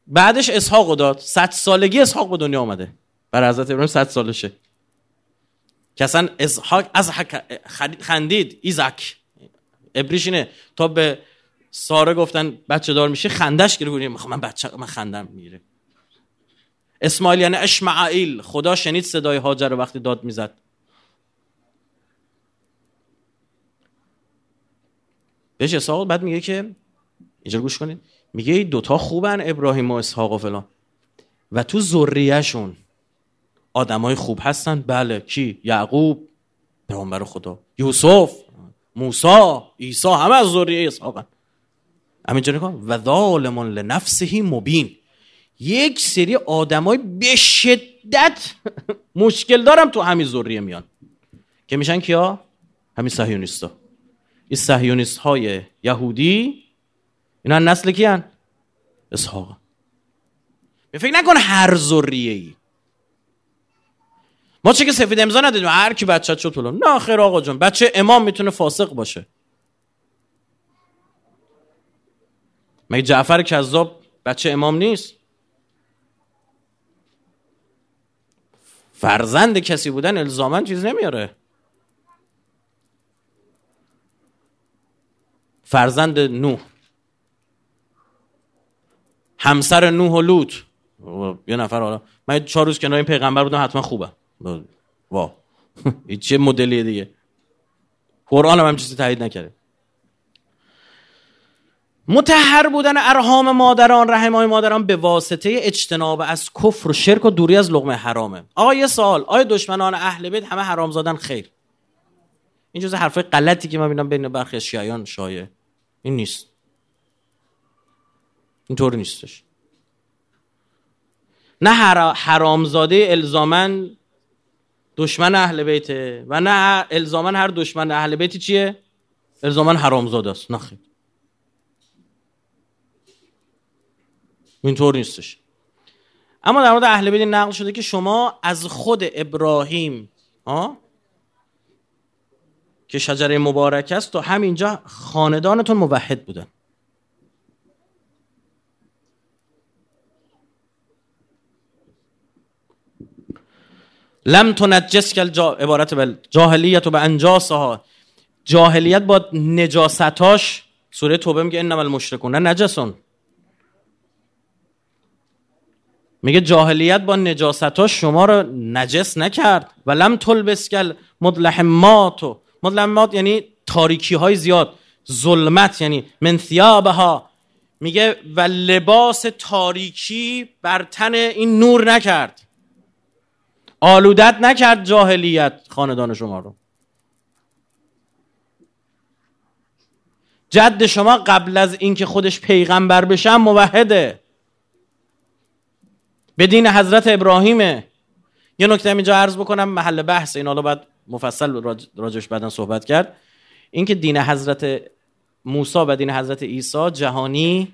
بعدش اسحاق داد. 100 سالگی اسحاق به دنیا آمده بر حضرت ابراهیم 100 سالشه. که اصلا اسحاق از خندید ایزاک. ابریش اینه تا به ساره گفتن بچه دار میشه خندش گرفت من بچه من خندم میره. اسماعیل یعنی اشمعیل خدا شنید صدای هاجر رو وقتی داد می‌زد. بهش اسحاق بعد میگه که اینجا گوش کنید. میگه این دوتا خوبن ابراهیم و اسحاق و فلان. و تو ذریهشون آدمای خوب هستن. بله کی؟ یعقوب پیامبر خدا. یوسف موسی عیسی همه از ذریه اسحاقن همینجا نکن و ظالم لنفسه مبین. یک سری آدمای به شدت *laughs* مشکل دارم تو همین ذریه میان. که میشن کیا؟ همین صهیونیستا. این صهیونیست های یهودی اینا نسل کیان؟ اسحاق. فکر نکن هر ذریه ای ما چه که سفید امضا ندادیم. هر کی بچه چه طولان نه خیر آقا جون. بچه امام می‌تونه فاسق باشه. مگه جعفر کذاب بچه امام نیست؟ فرزند کسی بودن الزاما چیز نمیاره. فرزند نوح. همسر نوح و لوط. یه نفر حالا من چهار روز کنار این پیغمبر بودم حتما خوبه. وا این *laughs* چه مدلیه دیگه؟ قرآن هم, چیزی تایید نکرده. متحر بودن ارهام مادران رحم های مادران به واسطه اجتناب از کفر و شرک و دوری از لغمه حرامه. آقا یه سوال. آیا دشمنان اهل بیت همه حرام زادن خیر؟ این جزء حرفای غلطی که من بینم بین برخی شیعیان شایع. این نیست. اینطور نیستش. نه حرامزاده الزامن دشمن اهل بیته و نه الزامن هر دشمن اهل بیتی چیه؟ الزامن حرامزاده است. نه خیر. اینطور نیستش. اما در مورد اهل بیت نقل شده که شما از خود ابراهیم ها که شجره مبارک است تا همینجا خاندانتون موحد بودن. لم تنجس کل جا... عبارت بل جاهلیت و به انجاسها. جاهلیت با نجاستاش سوره توبه میگه انما المشرکون نجسون. میگه جاهلیت با نجاست شما رو نجس نکرد. و لم تلبس کل مدلحمات و مدلحمات یعنی تاریکی های زیاد. ظلمت یعنی من ثیابها. میگه و لباس تاریکی بر تن این نور نکرد. آلودت نکرد جاهلیت خاندان شما رو. جد شما قبل از اینکه خودش پیغمبر بشن موحده. به دین حضرت ابراهیمه. یه نکته اینجا عرض بکنم محل بحث این حالا باید مفصل راجش بعدا صحبت کرد. اینکه دین حضرت موسی و دین حضرت عیسی جهانی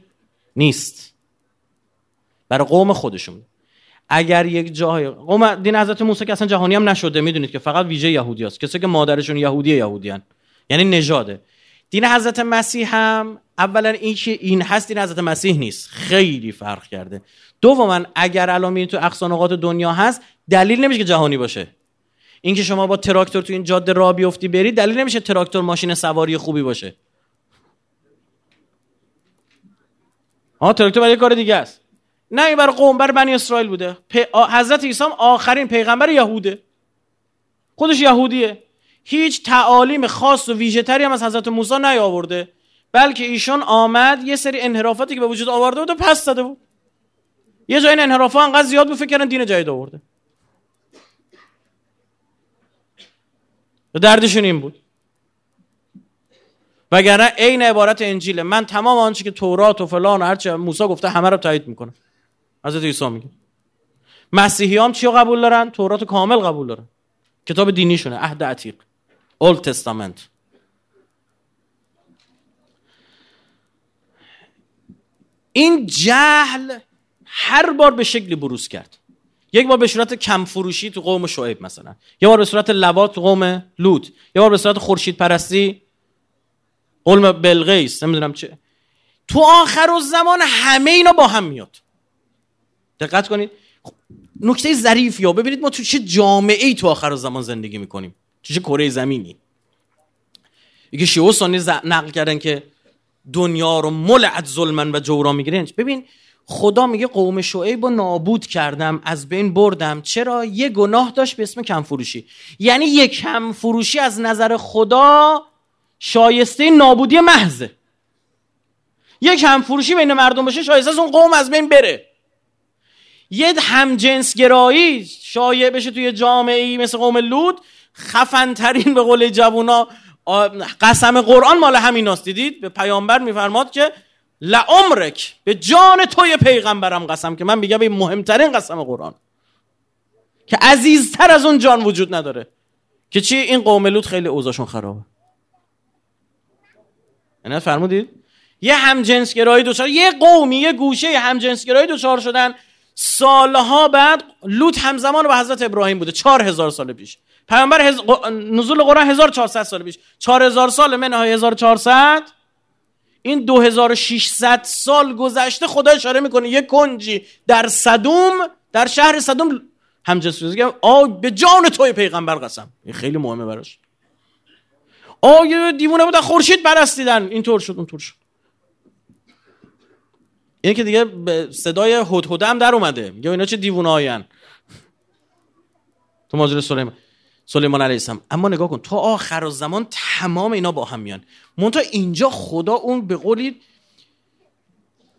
نیست. برای قوم خودشون. اگر یک جای قوم دین حضرت موسی که اصلا جهانی هم نشده می‌دونید که فقط ویژه یهودی هست. کسی که مادرشون یهودی یهودیان یعنی نژاده. دین حضرت مسیح هم اولا این که این هست دین حضرت مسیح نیست. خیلی فرق کرده. دوما اگر الان تو اقصا دنیا هست دلیل نمیشه که جهانی باشه. اینکه شما با تراکتور تو این جاده راه بیفتی برید دلیل نمیشه تراکتور ماشین سواری خوبی باشه. ها تراکتور برای کار دیگه است. نه برای قوم برای بنی اسرائیل بوده. حضرت عیسی آخرین پیغمبر یهوده. خودش یهودیه. هیچ تعالیم خاص و ویژه‌تری هم از حضرت موسی نیاورده. بلکه ایشون آمد یه سری انحرافاتی که به وجود آورده بود و پس داده بود. یه جای این انحرافا انقدر زیاد بود فکر دین جدید آورده. دردشون این بود. وگرنه عین عبارت انجیل. من تمام آنچه که تورات و فلان و هرچه موسی گفته همه رو تایید می‌کنم. حضرت عیسی میگه. مسیحی هم چی قبول دارن؟ تورات کامل قبول دارن. کتاب دینیشونه عهد عتیق. اولد تستامنت این جهل هر بار به شکلی بروز کرد. یک بار به صورت کم فروشی تو قوم شعیب مثلا. یه بار به صورت لوات تو قوم لوط. یه بار به صورت خورشید پرستی. قوم بلغیس نمی‌دونم چه. تو آخر و زمان همه اینا با هم میاد. دقت کنید نکته ظریف یا ببینید ما تو چه جامعه ای تو آخر زمان زندگی می‌کنیم. تو چه کره زمینی. یکی شیعه سانی نقل کردن که دنیا رو ملعت ظلمن و جورا می‌گیرن ببین خدا میگه قوم شعیب رو نابود کردم از بین بردم. چرا؟ یه گناه داشت به اسم کم فروشی یعنی یه کم فروشی از نظر خدا شایسته نابودی محضه. یه کم فروشی بین مردم باشه شایسته از اون قوم از بین بره. یه همجنسگرایی شایع بشه توی جامعه ای مثل قوم لود خفن ترین به قول جوونا قسم قرآن مال همین دیدید؟ به پیامبر میفرماد که لعمرک به جان توی پیغمبرم قسم که من میگم این مهمترین قسم قرآن. که عزیزتر از اون جان وجود نداره. که چی؟ این قوم لود خیلی اوضاعشون خرابه. یعنی فرمودید؟ یه همجنسگرایی دوچار یه قومی یه گوشه همجنسگرایی دوچار شدن. سالها بعد لوط همزمان با حضرت ابراهیم بوده چهار هزار سال پیش. پیامبر هز... نزول قرآن 1400 سال پیش. 4000 سال منهای 1400 این 2600 سال گذشته خدا اشاره می‌کنه یه کنجی در صدوم در شهر صدوم همجنسگرایی آ به جان توی پیغمبر قسم. این خیلی مهمه براش. آ دیوونه بودن خورشید پرستیدن. اینطور شد اونطور شد. این که دیگه صدای هدهده هم در اومده. میگه اینا چه دیوونه آین تو ماجرا سلیمان سلیمان علیه السلام. اما نگاه کن تو آخر زمان تمام اینا با هم میان. منتها اینجا خدا اون به قولی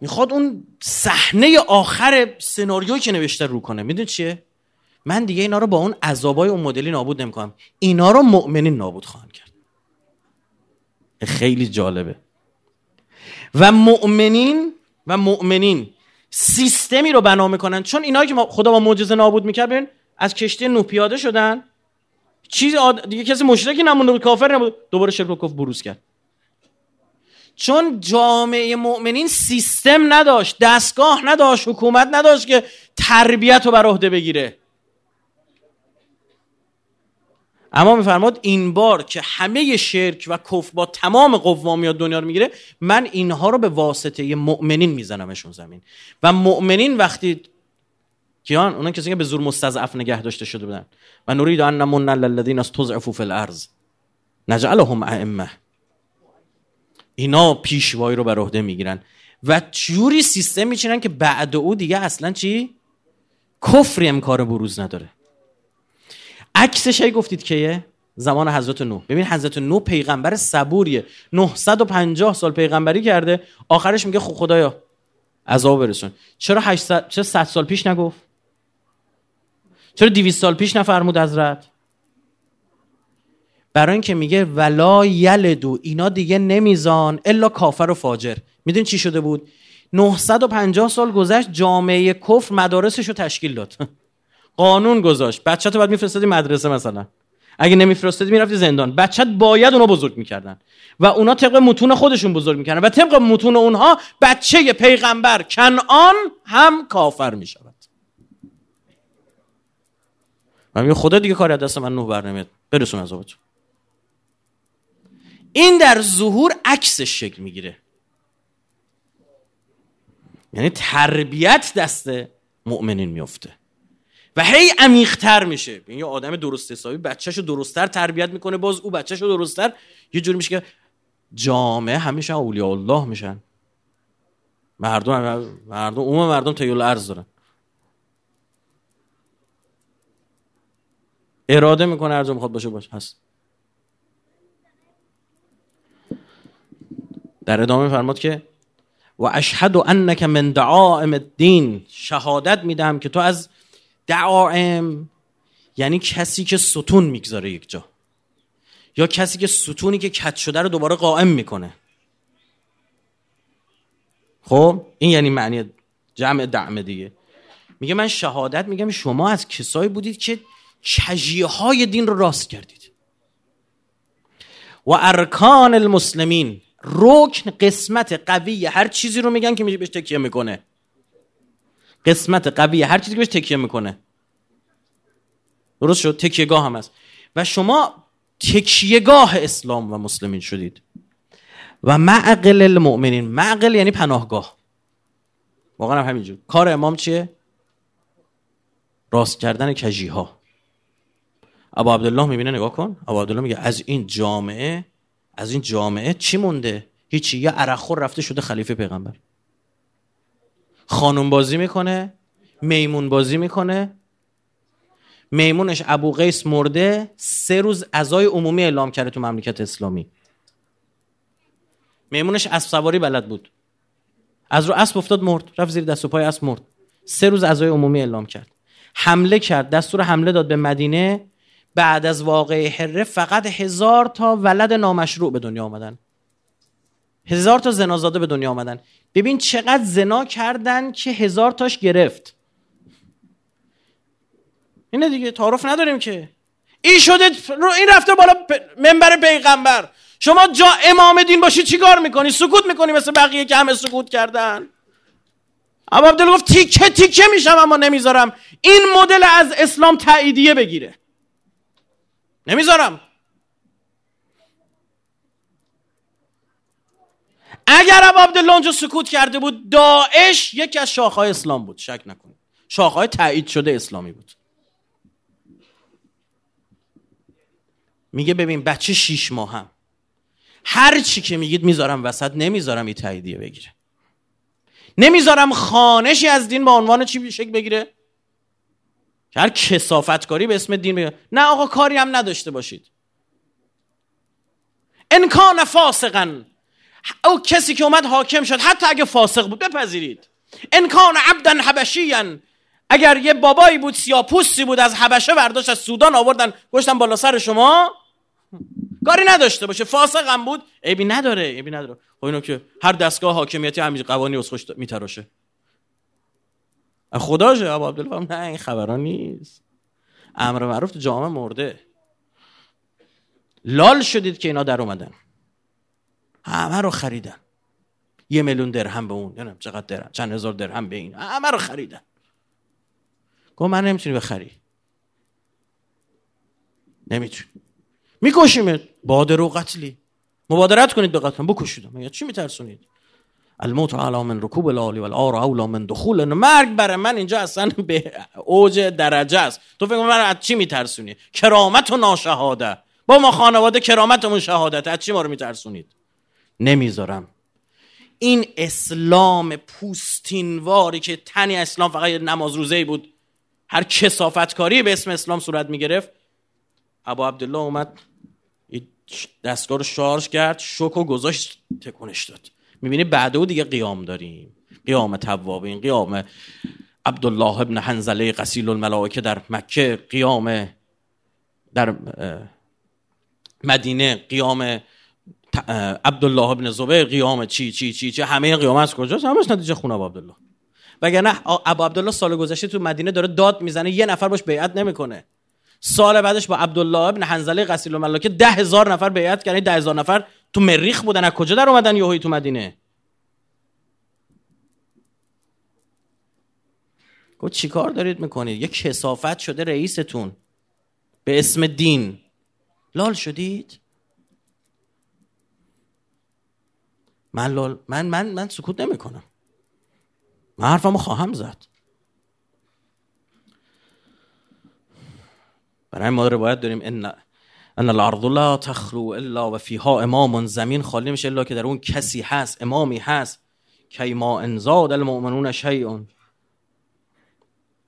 می‌خواد اون صحنه آخر سناریویی که نوشته رو کنه. می‌دونی چیه؟ من دیگه اینا رو با اون عذابای اون مدلی نابود نمی‌کنم. اینا رو مؤمنین نابود خواهند کرد. خیلی جالبه. و مؤمنین و مؤمنین سیستمی رو بنا می‌کنن. چون اینایی که خدا با معجزه نابود می‌کرد ببین از کشتی نو پیاده شدن. چیز دیگه کسی مشرکی نمونده بود کافر نبود دوباره شرک و کفر بروز کرد. چون جامعه مؤمنین سیستم نداشت دستگاه نداشت حکومت نداشت که تربیت رو بر عهده بگیره. اما میفرماد این بار که همه شرک و کف با تمام قوامیات دنیا رو می‌گیره من اینها رو به واسطه مؤمنین میزنمشون زمین. و مؤمنین وقتی کیان؟ اونا کسی که به زور مستضعف نگه داشته شده بودن. و نرید ان نمن للذین استضعفوا فی الارض. نجعلهم ائمه. اینا پیشوایی رو بر عهده می‌گیرن. و جوری سیستم میچینن که بعد او دیگه اصلا چی؟ کفری امکار بروز نداره. عکسش هی گفتید کیه زمان حضرت نوح. ببین حضرت نوح پیغمبر صبوریه. 950 سال پیغمبری کرده. آخرش میگه خب خدایا عذاب برسون. چرا 800 چرا 100 سال پیش نگفت؟ چرا 200 سال پیش نفرمود حضرت؟ برای اینکه میگه ولا یلدو اینا دیگه نمیزان الا کافر و فاجر. میدون چی شده بود؟ 950 سال گذشت جامعه کفر مدارسش رو تشکیل داد. *laughs* قانون گذاشت. بچه تو باید میفرستادی مدرسه مثلا. اگه نمیفرستادی می‌رفتی زندان. بچت باید اونا بزرگ می‌کردن. و اونا طبق متون خودشون بزرگ می‌کردن. و طبق متون اونها بچه پیغمبر کنعان هم کافر می‌شود. و میگه خدا دیگه کاری دست من نوح برنمیاد برسون عذابتون این در ظهور عکسش شکل می‌گیره. یعنی تربیت دست مؤمنین میفته و هی عمیقتر میشه. یه آدم درست حسابی بچهشو درستتر تربیت می‌کنه. باز او بچهشو درستتر یه جوری میشه که جامعه همیشه اولیاء الله میشن. مردم مردم عموم مردم تیول ارز دارن. اراده می‌کنه هر می‌خواد باشه باشه. هست در ادامه فرماد که و اشهد انک من دعائم الدین شهادت میدم که تو از دعائم یعنی کسی که ستون می‌گذاره یک جا. یا کسی که ستونی که کت شده رو دوباره قائم می‌کنه. خب؟ این یعنی معنی جمع دعمه دیگه. میگه من شهادت میگم شما از کسایی بودید که کجیه های دین رو راست کردید. و ارکان المسلمین رکن قسمت قوی هر چیزی رو میگن که بهش تکیه می‌کنه. قسمت قوی هر چیزی که بهش تکیه می‌کنه. درست شد؟ تکیهگاه هم هست. و شما تکیهگاه اسلام و مسلمین شدید. و معقل المؤمنین معقل یعنی پناهگاه. واقعا هم همینجور. کار امام چیه؟ راست کردن کجی ها ابا عبدالله می‌بینه نگاه کن. ابا عبدالله میگه از این جامعه از این جامعه چی مونده؟ هیچی. یه عرخور رفته شده خلیفه پیغمبر. خانم بازی می‌کنه میمون بازی می‌کنه. میمونش ابو قیس مرده سه روز ازای عمومی اعلام کرده تو مملکت اسلامی. میمونش اسب سواری بلد بود. از رو اسب افتاد مرد رفت زیر دست و پای اسب مرد. سه روز ازای عمومی اعلام کرد. حمله کرد دستور حمله داد به مدینه. بعد از واقع حره فقط هزار تا ولد نامشروع به دنیا آمدن. هزار تا زنازاده به دنیا آمدن. ببین چقدر زنا کردن که هزار تاش گرفت. اینه دیگه تعارف نداریم که. این شده این رفته بالا منبر پیغمبر. شما جا امام دین باشی چیکار می‌کنی؟ سکوت می‌کنی مثل بقیه که همه سکوت کردن؟ ابو عبدالله گفت تیکه تیکه میشم اما نمی‌ذارم. این مدل از اسلام تاییدیه بگیره. نمی‌ذارم. اگر عبدالله اونجا سکوت کرده بود داعش یکی از شاخهای اسلام بود. شک نکنید. شاخهای تایید شده اسلامی بود. میگه ببین بچه شیش ماه هم. هر چی که میگید می‌ذارم وسط نمی‌ذارم این تاییدیه بگیره. نمی‌ذارم خانشی از دین به عنوان چی شکل بگیره. هر کسافتکاری به اسم دین بگیره. نه آقا کاری هم نداشته باشید. انکان فاسقا. او کسی که اومد حاکم شد حتی اگه فاسق بود بپذیرید. انکان عبدا حبشیا. اگر یه بابایی بود سیاپوستی بود از حبشه برداشت از سودان آوردن گشتن بالا سر شما کاری نداشته باشه. فاسق هم بود. عیبی نداره عیبی نداره. خب اینو که هر دستگاه حاکمیتی همین قوانین از خوش میتراشه. خداشه ابو عبدالله نه این خبران نیست. امر معروف جامعه مرده. لال شدید که اینا در اومدن. همه رو خریدن. یه میلیون درهم به اون نمی‌دونم چقدر درهم؟ چند هزار درهم به این؟ همه رو خریدن. گفت من نمی‌تونی بخری. نمی‌تونی. میکشیمت. بادر و قتلی. مبادرت کنید به قتل بکشید مگه چی میترسونید؟ الموت علی من رکوب الالی والعار اولا من دخول مرگ برای من اینجا اصلا به اوج درجه است. تو فکر من از چی میترسونی؟ کرامت و ناشهاده. با ما خانواده کرامتمون شهادت. از چی ما رو میترسونید؟ نمی‌ذارم. این اسلام پوستینواری که تنی اسلام فقط نماز روزه بود هر کسافتکاری به اسم اسلام صورت می‌گرفت. ابا عبدالله اومد دستگاه رو شارژ کرد شک و گذاشت تکونش داد. می‌بینی بعد او دیگه قیام داریم. قیام توابین قیام عبدالله ابن حنزله قسیل الملائکه در مکه قیام در مدینه قیام عبدالله ابن زبیر قیام چی چی چی چی همه قیام از کجاست؟ همش نتیجه ابو عبدالله. وگرنه ابو عبدالله سال گذشته تو مدینه داره داد می‌زنه یه نفر باش بیعت نمی‌کنه. سال بعدش با عبدالله ابن حنزله قسیل الملائکه ده هزار نفر بیعت کردن ده هزار نفر تو مریخ بودن. از کجا در اومدن یهویی تو مدینه؟ گفت چیکار دارید می‌کنید؟ یه کسافت شده رئیستون. به اسم دین. لال شدید؟ من لال من من من سکوت نمی‌کنم. من حرفمو خواهم زد. برای ما روایت داریم ان ان الارض لا تخلو الا و فیها امام زمین خالی میشه الا که در اون کسی هست امامی هست. کی ما انزاد المؤمنون شیء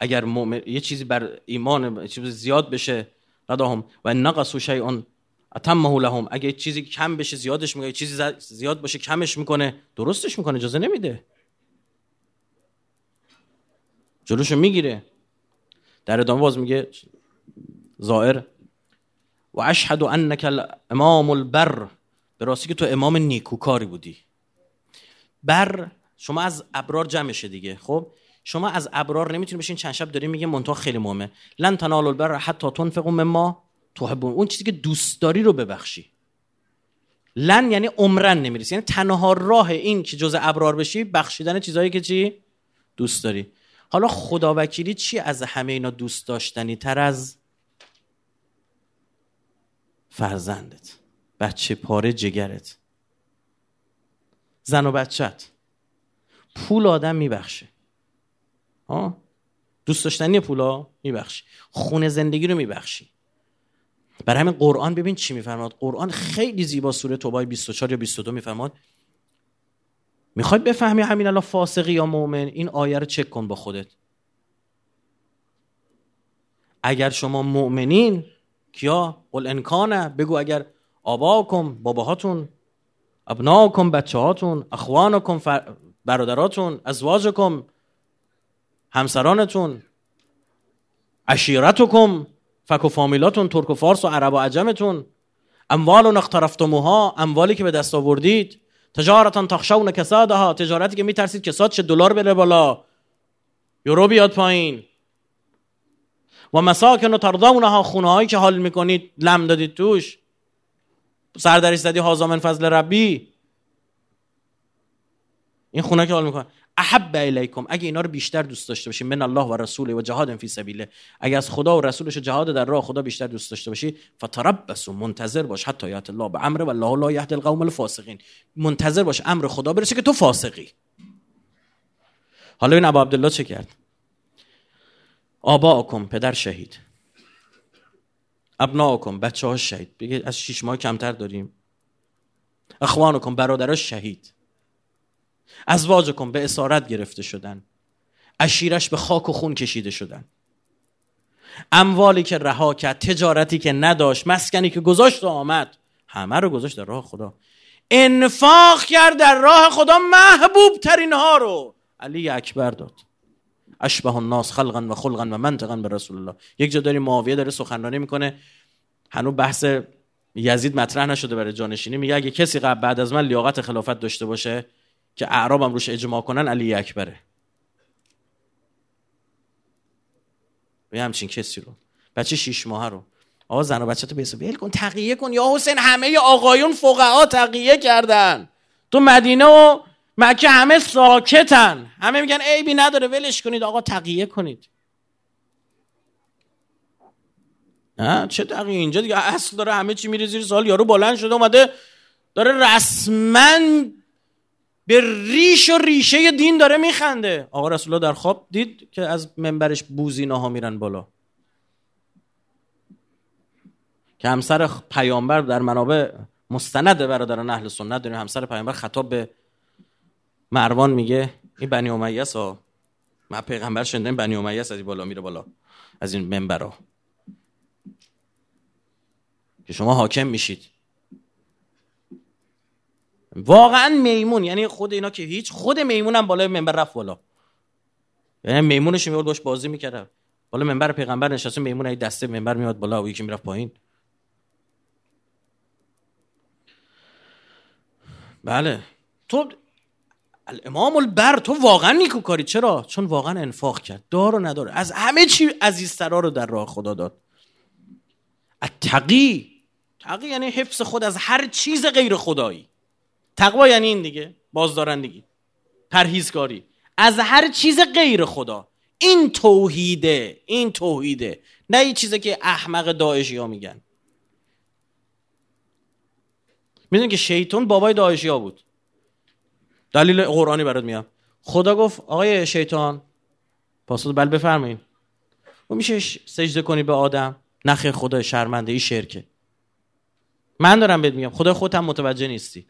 اگر مؤمن یه چیزی بر ایمان چیزی زیاد بشه رداهم. و نقص شیء اتمه لهم. اگه چیزی کم بشه زیادش می‌کنه چیزی زیاد باشه کمش می‌کنه درستش می‌کنه اجازه نمیده. جلوشو می‌گیره. در ادامه باز میگه زائر و اشهد انک امام البر. به راستی که تو امام نیکوکاری بودی. بر شما از ابرار جمعشه دیگه خب؟ شما از ابرار نمی‌تونید بشین چند شب داریم میگه منتها خیلی مهمه. لن تنالوا البر حتی تنفقوا مما تحبون اون چیزی که دوست داری رو ببخشی. لن یعنی عمرن نمی‌رسی یعنی تنها راه این که جز ابرار بشی بخشیدن چیزهایی که چی؟ دوست داری. حالا خدا وکیلی چی از همه اینا دوست داشتنی تر از فرزندت؟ بچه پاره جگرت. زن و بچت پول آدم میبخشه. دوست داشتنی پولا میبخشی. خونه زندگی رو میبخشی. برای همین قرآن ببین چی میفرماد؟ قرآن خیلی زیبا سوره توبه 24 یا 22 میفرماد. می‌خوای بفهمی همین الان فاسقی یا مؤمن؟ این آیه رو چک کن با خودت. اگر شما مؤمنین کیا؟ قل انکانه بگو اگر آباکم باباهاتون ابناکم بچه هاتون اخوانکم فر... برادراتون ازواجکم همسرانتون عشیرتکم فک و فامیلاتون ترک و فارس و عرب و عجمتون. اموال و اقترفتموها اموالی که به دست آوردید. تجارتا تخشون کسادها تجارتی که میترسید کساد چه دلار بره بالا. یورو بیاد پایین. و مساکن و ترضونها خونه هایی که حال می‌کنید لم دادید توش. سردری زدی هازا من فضل ربی. این خونه که حال می‌کنه. احب الیکم. اگه اینا رو بیشتر دوست داشته باشی من الله و رسوله و جهاد فی سبیله. اگه از خدا و رسولش جهاد در راه خدا بیشتر دوست داشته باشی فتربصوا منتظر باش حتی یات الله به امر و الله لا یهدی القوم الفاسقین. منتظر باش امر خدا برسه که تو فاسقی. حالا این ابو عبدالله چه کرد؟ آباکم پدر شهید. ابناکم بچه ها شهید. بگه از شیش ماه کمتر داریم. اخوانکم برادرش شهید. ازواجکم به اسارت گرفته شدن. اشیرش به خاک و خون کشیده شدن. اموالی که رها کرد تجارتی که نداشت مسکنی که گذاشت و آمد. همه رو گذاشت در راه خدا. انفاق کرد در راه خدا محبوب ترین ها رو. علی اکبر داد. اشبه الناس خلقا و خلقا و منطقا به رسول الله. یک جا داریم معاویه داره سخنرانی می‌کنه. هنو بحث یزید مطرح نشده برای جانشینی. میگه اگه کسی قبل بعد از من لیاقت خلافت داشته باشه که اعراب هم روش اجماع کنن علی اکبره. به همچین کسی رو. بچه شیش ماه رو. آقا زن و بچه تو بیسو بیل کن تقیه کن. یا حسین همه آقایون فقها تقیه کردن. تو مدینه و مکه همه ساکتن. همه میگن عیبی نداره ولش کنید. آقا تقیه کنید. نه چه تقیه؟ اینجا دیگه اصل داره همه چی میره زیر سال یارو بلند شده اومده داره رسما به ریش و ریشه دین داره میخنده. آقا رسول الله در خواب دید که از منبرش بوزینه ها میرن بالا. که همسر پیامبر در منابع مستند برادران اهل سنت داریم. همسر پیامبر خطاب به مروان میگه این بنی امیه ها من پیغمبر شنیدم بنی امیه از این بالا میره بالا از این منبرا. که شما حاکم میشید. واقعا میمون یعنی خود اینا که هیچ خود میمون هم بالای منبر رفت بالا. یعنی میمونش میورد باش بازی می‌کرد. بالا منبر پیغمبر نشسته میمون ای دسته منبر میاد بالا و یکی می‌رفت پایین. بله. تو الامام البر تو واقعا نیکوکاری چرا؟ چون واقعا انفاق کرد. دار و نداره از همه چی عزیزترا رو در راه خدا داد. التقی. تقی یعنی حفظ خود از هر چیز غیر خدایی. تقوا یعنی این دیگه بازدارندگی پرهیزکاری از هر چیز غیر خدا. این توحیده این توحیده. نه این چیزی که احمق داعشی ها میگن. می‌دونی که شیطان بابای داعشی ها بود. دلیل قرآنی برات میام خدا گفت آقای شیطان پاسخ بل بفرمایید و میشه سجده کنی به آدم. نخه خدا شرمنده ای شرکه. من دارم بهت میگم خدا خودم متوجه نیستی.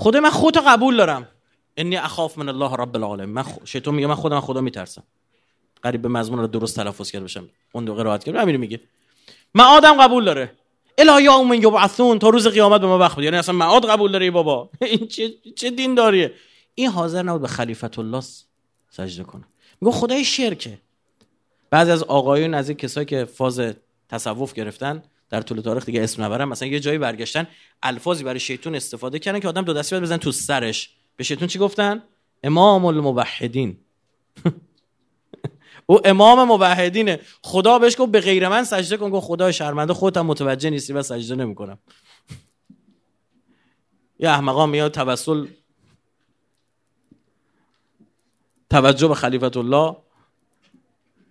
خدا من خودت قبول دارم. انی اخاف من الله رب العالمین. من خ... شیطان میگه من خودم خدا میترسم. قریب به مضمون رو درست تلفظ کرده باشم اون دو قرائت کرد. همین میگه. آدم قبول داره. الا یوم یبعثون تا روز قیامت به ما وقت یعنی اصلا معاد قبول داره ای بابا. *laughs* این چه چه دین داریه؟ این حاضر نبود به خلیفت الله سجده کنه. میگه خدای شرکه. بعضی از آقایون از این کسایی که فاز تصوف گرفتن در طول تاریخ دیگه اسم نبرم مثلا یه جایی برگشتن الفاظی برای شیطون استفاده کردن که آدم دو دستی بزن تو سرش. به شیطون چی گفتن؟ امام الموحدین. *laughs* او امام موحدینه. خدا بهش گفت به غیر من سجده کن. گفت خدا شرمنده خودت متوجه نیستی و سجده نمی‌کنم. *laughs* یه احمقا میاد توسل توجه به خلیفت الله.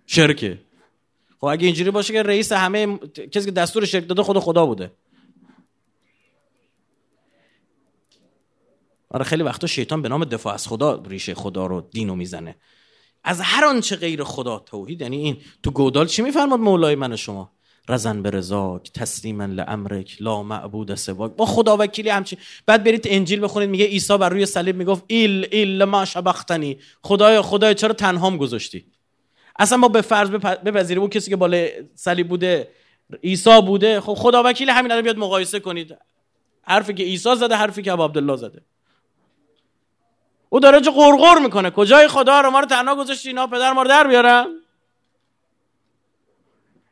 شرکه. خب اگه اینجوری باشه که رئیس همه کسی که دستور شرک داده خود خدا بوده. آره خیلی وقتا شیطان به نام دفاع از خدا ریشه خدا رو دینو می‌زنه. از هر آنچه غیر خدا توحید یعنی این تو گودال چی میفرماد مولای من شما؟ رزن به رزاک تسلیما لامرک لا معبود سواک. با خدا وکیلی همچین. بعد برید انجیل بخونید میگه عیسی بر روی صلیب می‌گفت ایل ایل ما شبختنی. خدایا خدایا چرا تنهام گذاشتی؟ اصلا ما به فرض بپذیریم اون کسی که بالای صلیب بوده عیسی بوده. خب خدا وکیل همین رو بیاد مقایسه کنید. حرفی که عیسی زده حرفی که عبدالله زده. او داره چه قرقر می‌کنه. کجای خدا؟ رو ما رو تنها گذاشتی اینا پدر ما رو در بیارم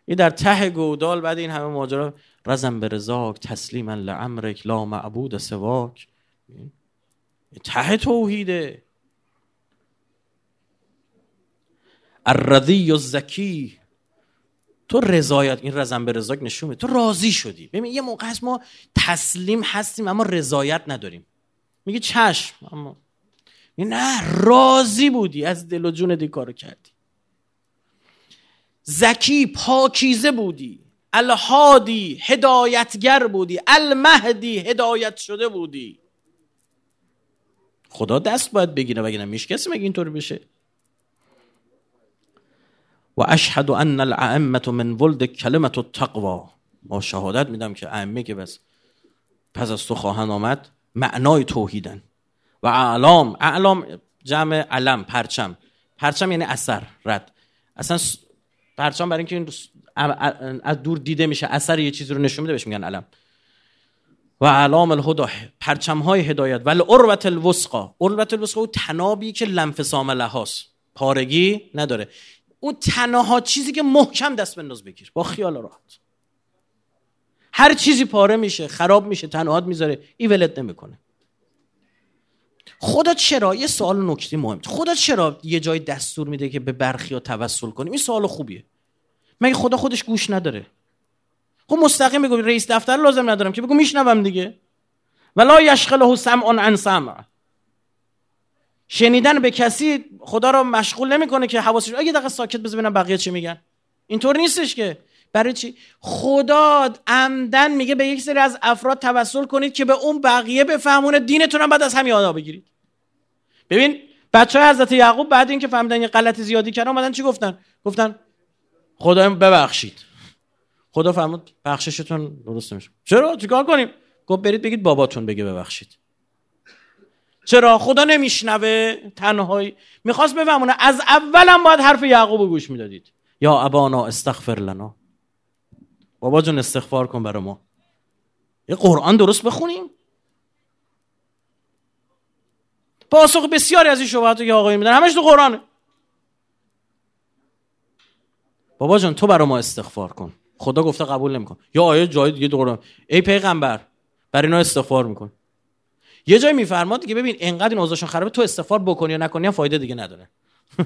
این در ته گودال بعد این همه ماجرا. رزم به رزاک تسلیما لعمرک لا معبود سواک. ته توحیده. الرضی زکی تو رضایت این رزم به رزاک نشون تو راضی شدی. ببین یه موقع هست ما تسلیم هستیم اما رضایت نداریم. میگه چشم اما نه راضی بودی. از دل و جون دی کارو کردی. زکی پاکیزه بودی. الهادی هدایتگر بودی. المهدی هدایت شده بودی. خدا دست باید بگیره بگیره میش کسی مگه اینطور بشه؟ و اشهد ان الائمه من ولد کلمت التقوا ما شهادت میدم که ائمه که بس پس از تو خواهند آمد معنای توحیدن. و اعلام اعلام جمع علم پرچم. پرچم یعنی اثر رد. اصلا پرچم برای اینکه از دور دیده میشه اثر یه چیزی رو نشون میده بهش میگن علم. و علام الهدا پرچم های هدایت. ولی اروت الوسقا اروت الوسقا او تنابی که لنف سامله هاست پارگی نداره. اون تنها چیزی که محکم دست بنداز بگیر. با خیال راحت. هر چیزی پاره میشه خراب میشه تنهات می‌ذاره ای ولت نمی‌کنه. خدا چرا؟ یه سوال نکته مهم. خدا چرا یه جای دستور میده که به برخی توسل کنیم این سوال خوبیه. مگه خدا خودش گوش نداره؟ خب مستقیم بگو رئیس دفتر لازم ندارم که بگو میشنوم دیگه. ولا یشغله سمع عن سمع. شنیدن به کسی خدا رو مشغول نمی‌کنه که حواسش اگه دقیقه ساکت بذار ببینم بقیه چی میگن. اینطور نیستش که. برای چی؟ خدا عمدن میگه به یک سری از افراد توسل کنید که به اون بقیه بفهمونه. دینتون هم بعد از همین آدا بگیرید. ببین بچه های حضرت یعقوب بعد اینکه فهمیدن یه غلط زیادی کردن اومدن چی گفتن؟ گفتن خدا ببخشید. خدا فرمود بخششتون درست نمیشه. چرا؟ چیکار کنیم؟ گفت برید بگید باباتون بگه ببخشید. چرا؟ خدا نمیشنوه. تنهایی. می‌خواست بفهمونه. از اولم باید حرف یعقوب گوش می‌دادید. یا ابانا استغفر لنا. بابا جون استغفار کن برای ما. یه قرآن درست بخونیم. پاسخ بسیاری از این شبهات که آقای میدن. همش تو قرآنه بابا جان تو برای ما استغفار کن. خدا گفته قبول نمیکن یا آیه جای دیگه قرآن. ای پیغمبر برای اینا استغفار میکن. یه جای میفرماد دیگه ببین انقدر این اوضاعشون خرابه تو استغفار بکنی یا نکنی هم فایده دیگه نداره. *laughs*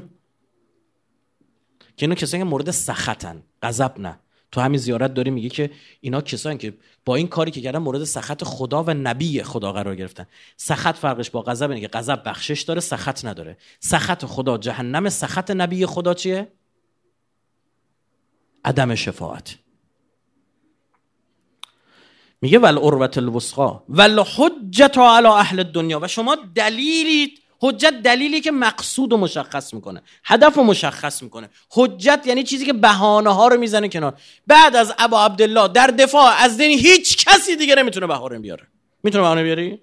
که اینا کسایی که مورد سخطن غضب نه. تو همین زیارت داری میگه که اینا کسایی که با این کاری که کردن مورد سخط خدا و نبی خدا قرار گرفتن. سخط فرقش با غضب اینه که غضب بخشش داره سخط نداره. سخط خدا جهنم سخط نبی خدا چیه؟ عدم شفاعت. میگه ول عروت الوسقا ول حجت علی اهل دنیا و شما دلیلی حجت دلیلی که مقصود رو مشخص می‌کنه هدف رو مشخص می‌کنه. حجت یعنی چیزی که بهانه ها رو می‌زنه کنار. بعد از ابا عبدالله در دفاع از دین هیچ کسی دیگه نمی‌تونه بهانه بیاره. می‌تونه بهانه بیاری؟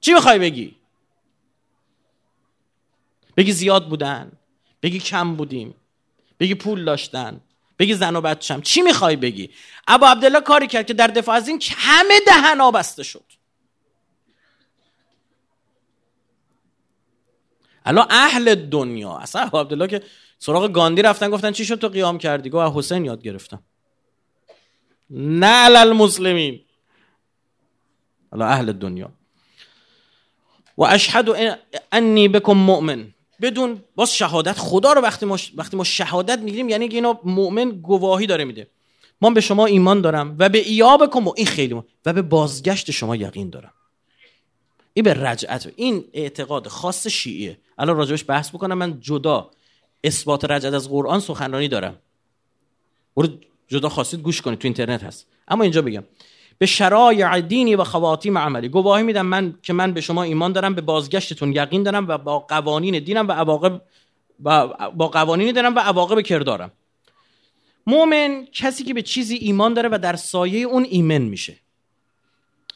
چی می‌خوای بگی؟ بگی زیاد بودن بگی کم بودیم بگی پول داشتن. بگی زن و بچم چی می‌خوای بگی؟ ابا عبدالله کاری کرد که در دفاع از این همه دهنا بسته شد. الان اهل دنیا اصلا ابو عبدالله که سراغ گاندی رفتن گفتن چی شد تو قیام کردی؟ گفت حسین یاد گرفتم. نه المسلمین الان اهل دنیا. و اشهد انی بکم مؤمن. بدون باز شهادت خدا رو وقتی ما وقتی ما شهادت می‌گیریم یعنی اینا مؤمن گواهی داره میده. من به شما ایمان دارم و به ایابکم و این خیلی و به بازگشت شما یقین دارم. این به رجعت. این اعتقاد خاص شیعیه. الان راجبش بحث بکنم. من جدا اثبات رجعت از قرآن سخنرانی دارم. برو جدا خواستید گوش کنید تو اینترنت هست. اما اینجا بگم. به شرایع دینی و خواتیم عملی. گواهی میدم من که من به شما ایمان دارم به بازگشتتون یقین دارم و با قوانین دینم و عواقب با قوانین دارم و عواقب کردارم. مؤمن کسی که به چیزی ایمان داره و در سایه اون ایمن میشه.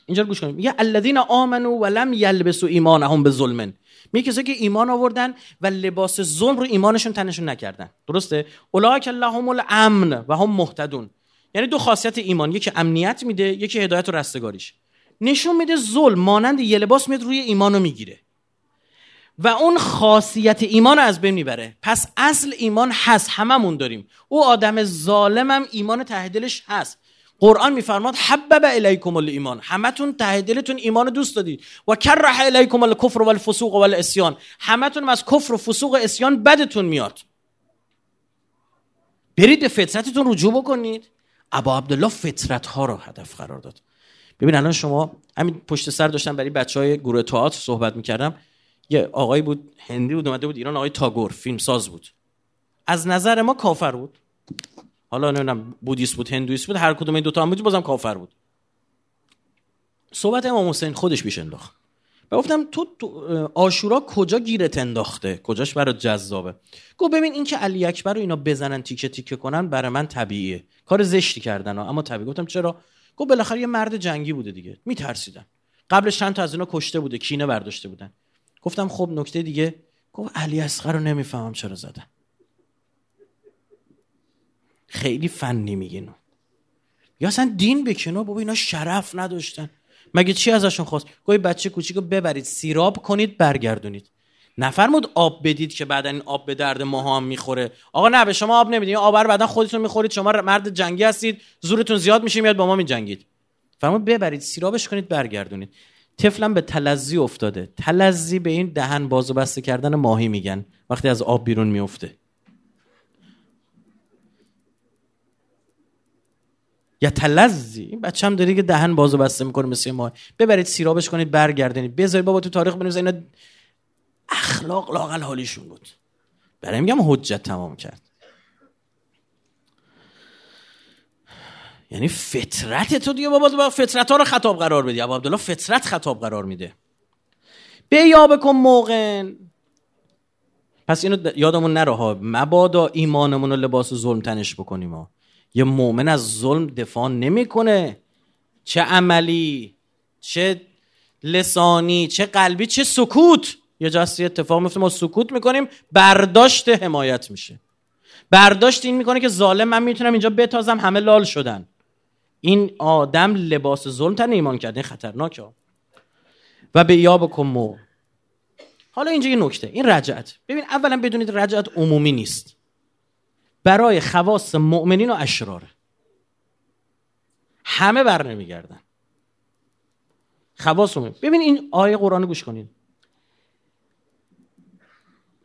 اینجا گوش کنید. میگه الذین آمنوا ولم یلبسوا ایمانهم به ظلم. میگه که ایمان آوردن و لباس ظلم رو ایمانشون تنشون نکردن. درسته؟ اولئک اللهم الامن و هم مهتدون. یعنی دو خاصیت ایمان یکی امنیت میده یکی هدایت و رستگاریش. نشون میده ظلم مانند یه لباس میاد روی ایمانو می‌گیره. و اون خاصیت ایمان رو از بین می‌بره. پس اصل ایمان هست هممون داریم. او آدم ظالمم ایمان ته دلش هست. قرآن میفرماد حبب الیکم الایمان. همتون ته دلتون ایمان دوست دادید. و کره الیکم الکفر و الفسوق و الاسیان همتون از کفر و فسوق و اسیان بدتون میاد. برید به فطرتتون رجوع بکنید. ابا عبدالله فطرت ها رو هدف قرار داد. ببین الان شما همین پشت سر داشتم برای بچه های گروه تئاتر صحبت می‌کردم. یه آقایی بود هندی بود اومده بود ایران آقای تاگور فیلم ساز بود. از نظر ما کافر بود. حالا نمی‌دونم بودیست بود هندویست بود هر کدوم این دوتا هم بود بازم کافر بود. صحبت امام حسین خودش بیش انداخت. گفتم تو, تو آشورا کجا گیرت انداخته؟ کجاش برات جذابه؟ گفت ببین این که علی اکبر رو اینا بزنن تیکه تیکه کنن برای من طبیعیه. کار زشتی کردن اما طبیعی. گفتم چرا؟ گفت بالاخره یه مرد جنگی بوده دیگه. میترسیدن. قبلش چند تا از اینا کشته بوده کینه برداشته بودن. گفتم خب نکته دیگه گفت علی اصغر رو نمی‌فهمم چرا زدن. خیلی فنی میگین. یا اصلا دین بکنو بابا اینا شرف نداشتن. مگه چی ازشون خواست؟ گوی بچه کوچیکو ببرید سیراب کنید برگردونید. نفرمود آب بدید که بعدا این آب به درد ما هم می‌خوره. آقا نه به شما آب نمی‌دید آب رو بعدا خودتون می‌خورید. شما مرد جنگی هستید. زورتون زیاد میشه میاد با ما میجنگید. فرمود ببرید سیرابش کنید برگردونید. طفلم به تلزی افتاده. تلزی به این دهن باز و بسته کردن ماهی میگن. وقتی از آب بیرون میفته. یا تلزی؟ این بچه هم داری که دهن بازو بسته می‌کنه مثل ما. ببرید سیرابش کنید برگردنید بذارید بابا تو تاریخ بنویسه. اینا اخلاق لاقل حالیشون بود. برای میگم حجت تمام کرد. یعنی فطرت تو دیگه بابا با فطرت ها رو خطاب قرار بدی. ابو عبدالله فطرت خطاب قرار میده. به یا بکن موقن. پس اینو یادمون نره ها. مبادا ایمانمون رو لباس ظلم تنش بکنیم ها. یه مؤمن از ظلم دفاع نمی‌کنه. چه عملی چه لسانی چه قلبی چه سکوت. یه جاسی اتفاق میفته ما سکوت می‌کنیم برداشت حمایت میشه. برداشت این می‌کنه که ظالم من می‌تونم اینجا بتازم همه لال شدن. این آدم لباس ظلم تن ایمان کرده این خطرناکه و به یا بکن حالا اینجا یه نکته این رجعت. ببین اولا بدونید رجعت عمومی نیست. برای خواص مؤمنین و اشراره همه بر نمیگردن. خواص مؤمن ببین این آیه قرآن گوش کنید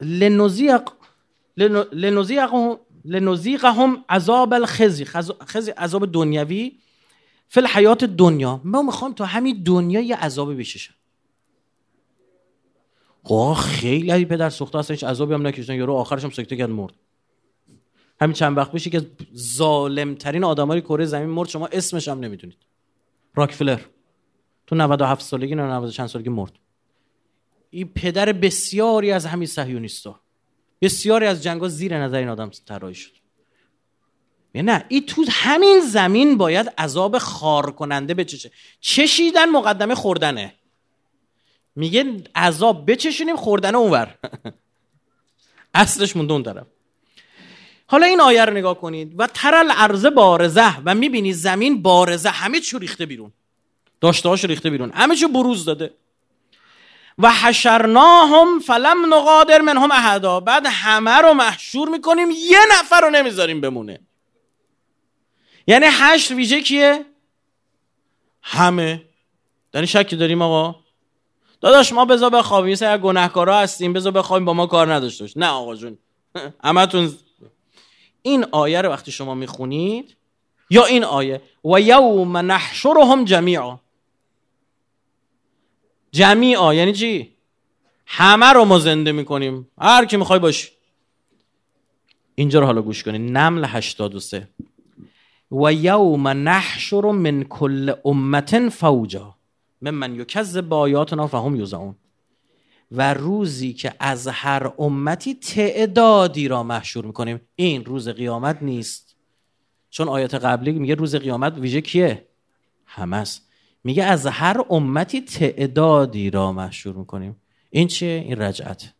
لنزیق لنزیقهم عذاب الخزی. خزی عذاب دنیوی فل حیات دنیا. ما می‌خوام تا همین دنیا یه عذاب بششن خب خیلی پدر سوخته اصلا هیچ عذابی هم نکشیدن یارو آخرش هم سکته کرد مرد. همین چند وقت پیش که ظالم ترین آدمای کره زمین مرد شما اسمش هم نمی‌دونید. راکفلر. تو 97 سالگی نه 90 چند سالگی مرد. این پدر بسیاری از همین صهیونیستا بسیاری از جنگا زیر نظر این آدم طراحی شد. نه این تو همین زمین باید عذاب خار کننده بچشه. چشیدن مقدمه خوردنه. میگه عذاب بچشونیم خوردن اونور. *laughs* اصلش مونده اون طرف. حالا این آیه رو نگاه کنید. و ترل ارز بارزه. و می‌بینی زمین بارزه. همه چی ریخته بیرون. داشته هاش ریخته بیرون. همه چی بروز داده. و حشرناهم فلم نقادر منهم احدا. بعد همه رو محشور می‌کنیم. یه نفر رو نمی‌ذاریم بمونه. یعنی حشر ویژه کیه؟ همه. در شکی داریم آقا؟ داداش ما بذار بخوابیم. سر گناهکارا هستیم. بذار بخوابیم. با ما کار نداشته نه آقا جون. *laughs* همتون این آیه رو وقتی شما می‌خونید یا این آیه؟ و یوم نحشرهم جمیعا. جمیعا یعنی چی؟ همه رو ما زنده می‌کنیم. هر کی می‌خوای باشی اینجا رو حالا گوش کنید نمل 83 و یوم نحشر من کل امت فوجا. من یکذب با آیاتنا فهم یوزعون. و روزی که از هر امتی تعدادی را محشور می‌کنیم. این روز قیامت نیست. چون آیات قبلی میگه روز قیامت ویژه کیه؟ همه میگه از هر امتی تعدادی را محشور می‌کنیم. این چیه؟ این رجعت.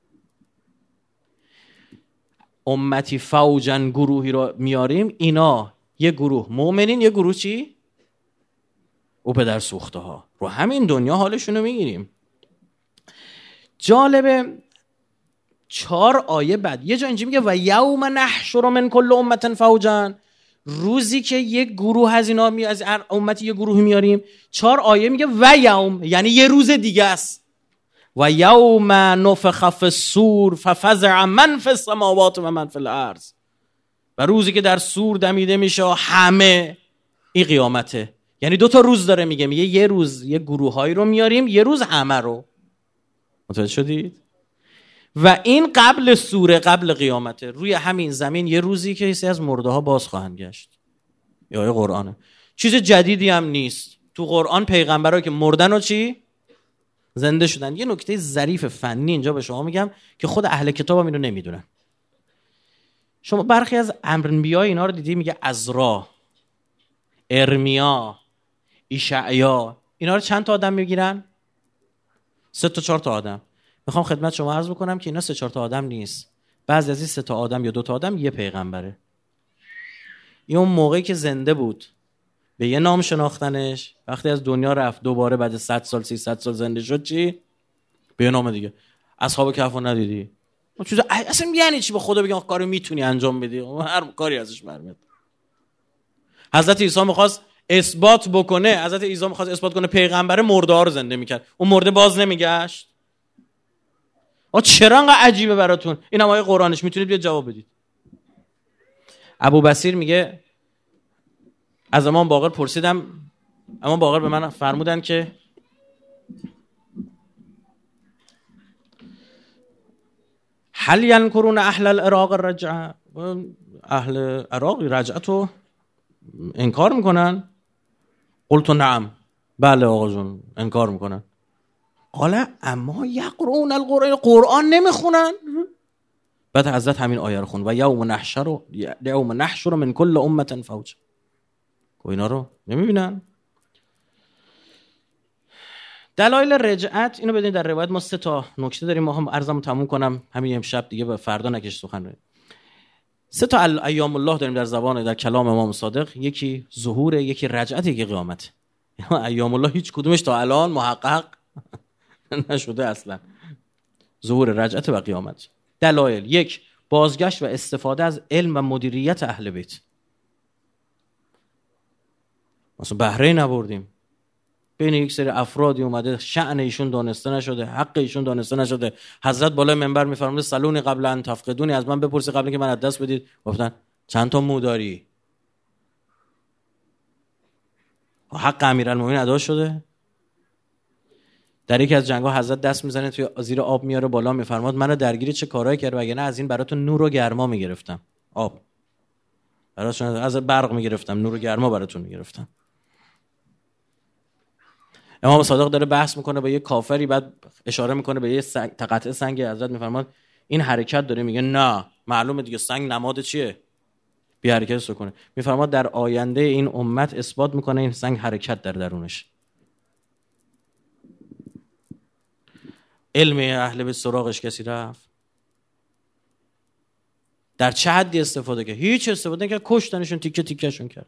امتی فوجن گروهی را میاریم. اینا یه گروه مؤمنین یه گروه چی؟ او پدر سوخته ها رو همین دنیا حالشون رو می‌گیریم. جالبه چهار آیه بعد. یه جا اینجا میگه و یوم نحشر من کل امت فوجن روزی که یک گروه از اینا می از امتی یه گروه میاریم چهار آیه میگه و یوم. یعنی یه روز دیگه است. و یوم نفخ فی السور ففزع من فی السماوات و من فی الارض. و روزی که در سور دمیده میشه همه این قیامته. یعنی دو تا روز داره میگه. میگه یه روز یه گروههایی رو میاریم یه روز همه رو. متوجه شدید؟ و این قبل سوره قبل قیامته روی همین زمین یه روزی که کسی از مرده ها باز خواهند گشت. یا قرآنه. چیز جدیدی هم نیست. تو قرآن پیغمبرها که مردن و چی؟ زنده شدن. یه نکته ظریف فنی اینجا به شما میگم که خود اهل کتاب هم اینو نمی‌دونن. شما برخی از امرنبیا اینا رو دیدی؟ میگه ازرا ارمیا ایشعیا اینا رو چند تا آدم می‌گیرن؟ سه تا چهار تا آدم. می‌خوام خدمت شما عرض بکنم که اینا سه چهار تا آدم نیست. بعضی از این سه تا آدم یا دو تا آدم یه پیغمبره. این اون موقعی که زنده بود به یه نام شناختنش وقتی از دنیا رفت دوباره بعد 100 سال 300 سال زنده شد چی؟ به یه نام دیگه. اصحاب کهف ندیدی؟ چیز اصلا یعنی چی؟ به خدا بگم کارو می‌تونی انجام بدی؟ هر کاری ازش برمیاد. حضرت عیسی می‌خواست اثبات بکنه حضرت عیسی می‌خواست اثبات کنه پیغمبر مرده رو زنده می‌کرد. اون مرده باز نمیگشت. آ چرا انقدر عجیبه براتون؟ این هم قرآنش می‌تونید بیاد جواب بدید. ابو بسیر میگه از امام باقر پرسیدم امام باقر به من فرمودن که هل ینکرون اهل العراق رجعه اهل عراق رجعتو انکار می‌کنن؟ قلت نعم. بله آقا جون انکار می‌کنن. قال اما یقرون القرآن قرآن نمی‌خونن. بعد حضرت همین آیه رو خون و یوم نحشر یوم نحشر من کل امت فوج. و اینا رو نمی‌بینن. دلایل رجعت اینو بدین در روایت ما سه تا نکته داریم. ما هم ارزمو تموم کنم. همین امشب دیگه به فردا نکش سخن رو. سه تا ایام الله داریم در زبان در کلام امام صادق. یکی ظهور یکی رجعت یکی قیامت. *laughs* ایام الله هیچ کدومش تا الان محقق *laughs* نشده اصلا. ظهور رجعت و قیامت. دلایل. یک بازگشت و استفاده از علم و مدیریت اهل بیت. مثلا بهره نبردیم. بین یک سری افرادی اومده شعن ایشون دانسته نشده حق ایشون دانسته نشده. حضرت بالای منبر میفرموده سلونی قبل ان تفقدونی. از من بپرسی قبل که من از دست بدید. گفتن چند تا مو داری حق امیرالمومنین ادا شده. در یکی از جنگ ها حضرت دست می‌زنه توی زیر آب میاره بالا میفرماد منو درگیری چه کارهایی کرد وگرنه از این براتون نور و گرما می‌گرفتم. آب. براتون از برق می‌گرفتم نور و گرما براتون می‌گرفتم. امام صادق داره بحث می‌کنه با یه کافری بعد اشاره می‌کنه به یه سنگ تقطع سنگ حضرت میفرماد. این حرکت داره میگه نه معلومه دیگه سنگ نماد چیه؟ بی حرکت کنه. میفرماد در آینده این امت اثبات می‌کنه این سنگ حرکت در درونش. علم اهل به سراغش کسی رفت؟ در چه حدی استفاده کرد؟ هیچ استفاده کرد کشتنشون تیکه تیکهشون کرد.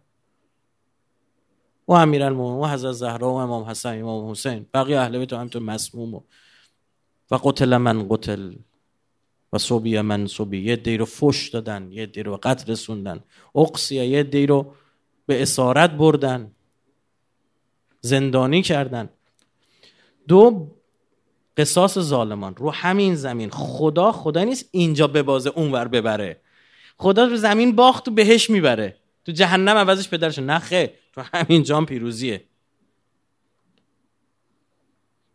و امیرالمومنین و حضرت زهرا و امام حسن امام حسین. بقیه اهل بیت همینطور مسموم و, و قتل من قتل و صوبی من صوبی یه دی رو فش دادن یه دی رو قتل رسوندن. اقصیه یه دی رو به اسارت بردن. زندانی کردن. دو قصاص ظالمان. رو همین زمین. خدا خدا نیست اینجا به بازه اونور ببره. خدا رو زمین باخت و بهش می‌بره. تو جهنم عوضش پدرش. نخه. تو همین جام پیروزیه.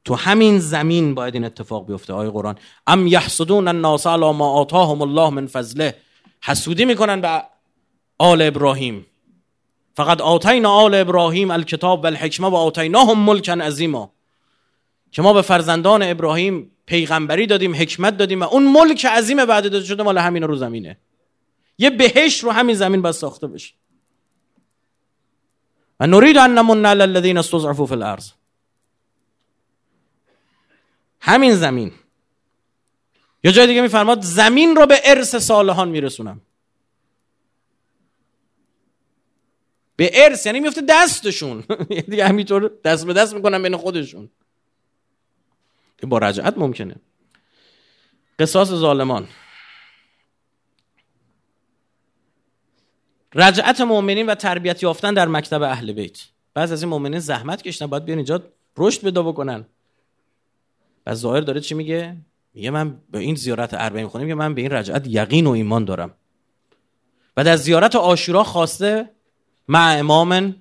تو همین زمین باید این اتفاق بیفته آیه قرآن. ام یحسدون الناس علی ما آتاهم الله من فضله. حسودی می‌کنن به آل ابراهیم. فقط آتینا آل ابراهیم الکتاب و الحکمه و آتیناهم ملکا عظیما. که ما به فرزندان ابراهیم پیغمبری دادیم حکمت دادیم و اون ملک عظیم بعد داده شده مال همین رو زمینه. یه بهش رو همین زمین باید ساخته بشه. و نرید ان نمن علی الذین استضعفوا فی الارض همین زمین. یا جای دیگه میفرماد زمین رو به ارث صالحان میرسونم. به ارث یعنی میفته دستشون. *laughs* دیگه همینطور دست به دست می‌کنم بین خودشون. با رجعت ممکنه. قصاص ظالمان. رجعت مؤمنین و تربیت یافتن در مکتب اهل بیت. بعض از این مؤمنین زحمت کشتن باید بیان اینجا رشد پیدا بکنن. و ظاهر داره چی میگه؟ میگه من به این زیارت اربعین خونیم که من به این رجعت یقین و ایمان دارم. و در زیارت آشورا خواسته مع امام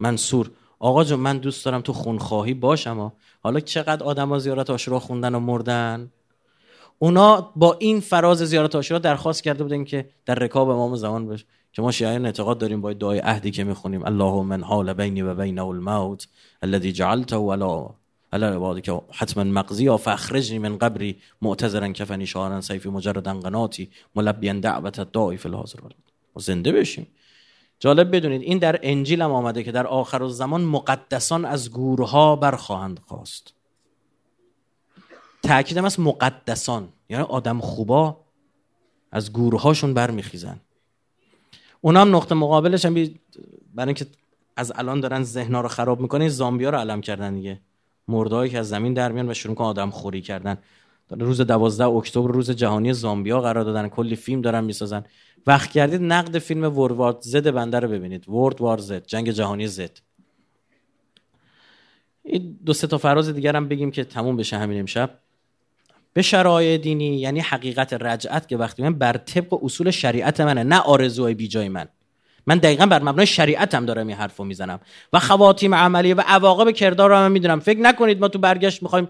منصور. آقا جون من دوست دارم تو خونخواهی باشم حالا چقدر آدم ها زیارت آشورا خوندن و مردن؟ اونا با این فراز زیارت آشورا درخواست کرده بودن که در رکاب امام زمان بشه. که ما شیعیان اعتقاد داریم با دعای عهدی که می‌خونیم. اللهم من حال بینی و بین الموت الذي جعلته ولا على عبادك حتما مقضی فاخرجنی من قبری معتذرا کفنی شعارا سیفی مجرد قناتی ملبیا دعوت الداعی فی الحاضر و زنده بشیم. جالب بدونید این در انجیل هم آمده که در آخر الزمان مقدسان از گورها برخواهند خواست. تاکیدم از مقدسان. یعنی آدم خوبا از گورهاشون برمیخیزن. اونا هم نقطه مقابلش هم برای اینکه از الان دارن ذهنا رو خراب می‌کنه زامبیا رو علم کردن دیگه. مردهایی که از زمین در میان و شروع کن آدم خوری کردن. روز دوازده اکتبر روز جهانی زامبیا قرار دادن. کلی فیلم دارن می‌سازن. وقت کردید نقد فیلم وروارد زد بنده رو ببینید. ورد وار زد جنگ جهانی زد این دو سه تا فراز دیگر هم بگیم که تموم بشه همین امشب. به شرایع دینی یعنی حقیقت رجعت که وقتی من بر طبق اصول شریعت منه نه آرزوهای بی جای من. من دقیقا بر مبنای شریعتم دارم این حرفو می‌زنم. و خواتیم عملیه و عواقب کردار رو هم می‌دونم. فکر نکنید ما تو برگشت می‌خوایم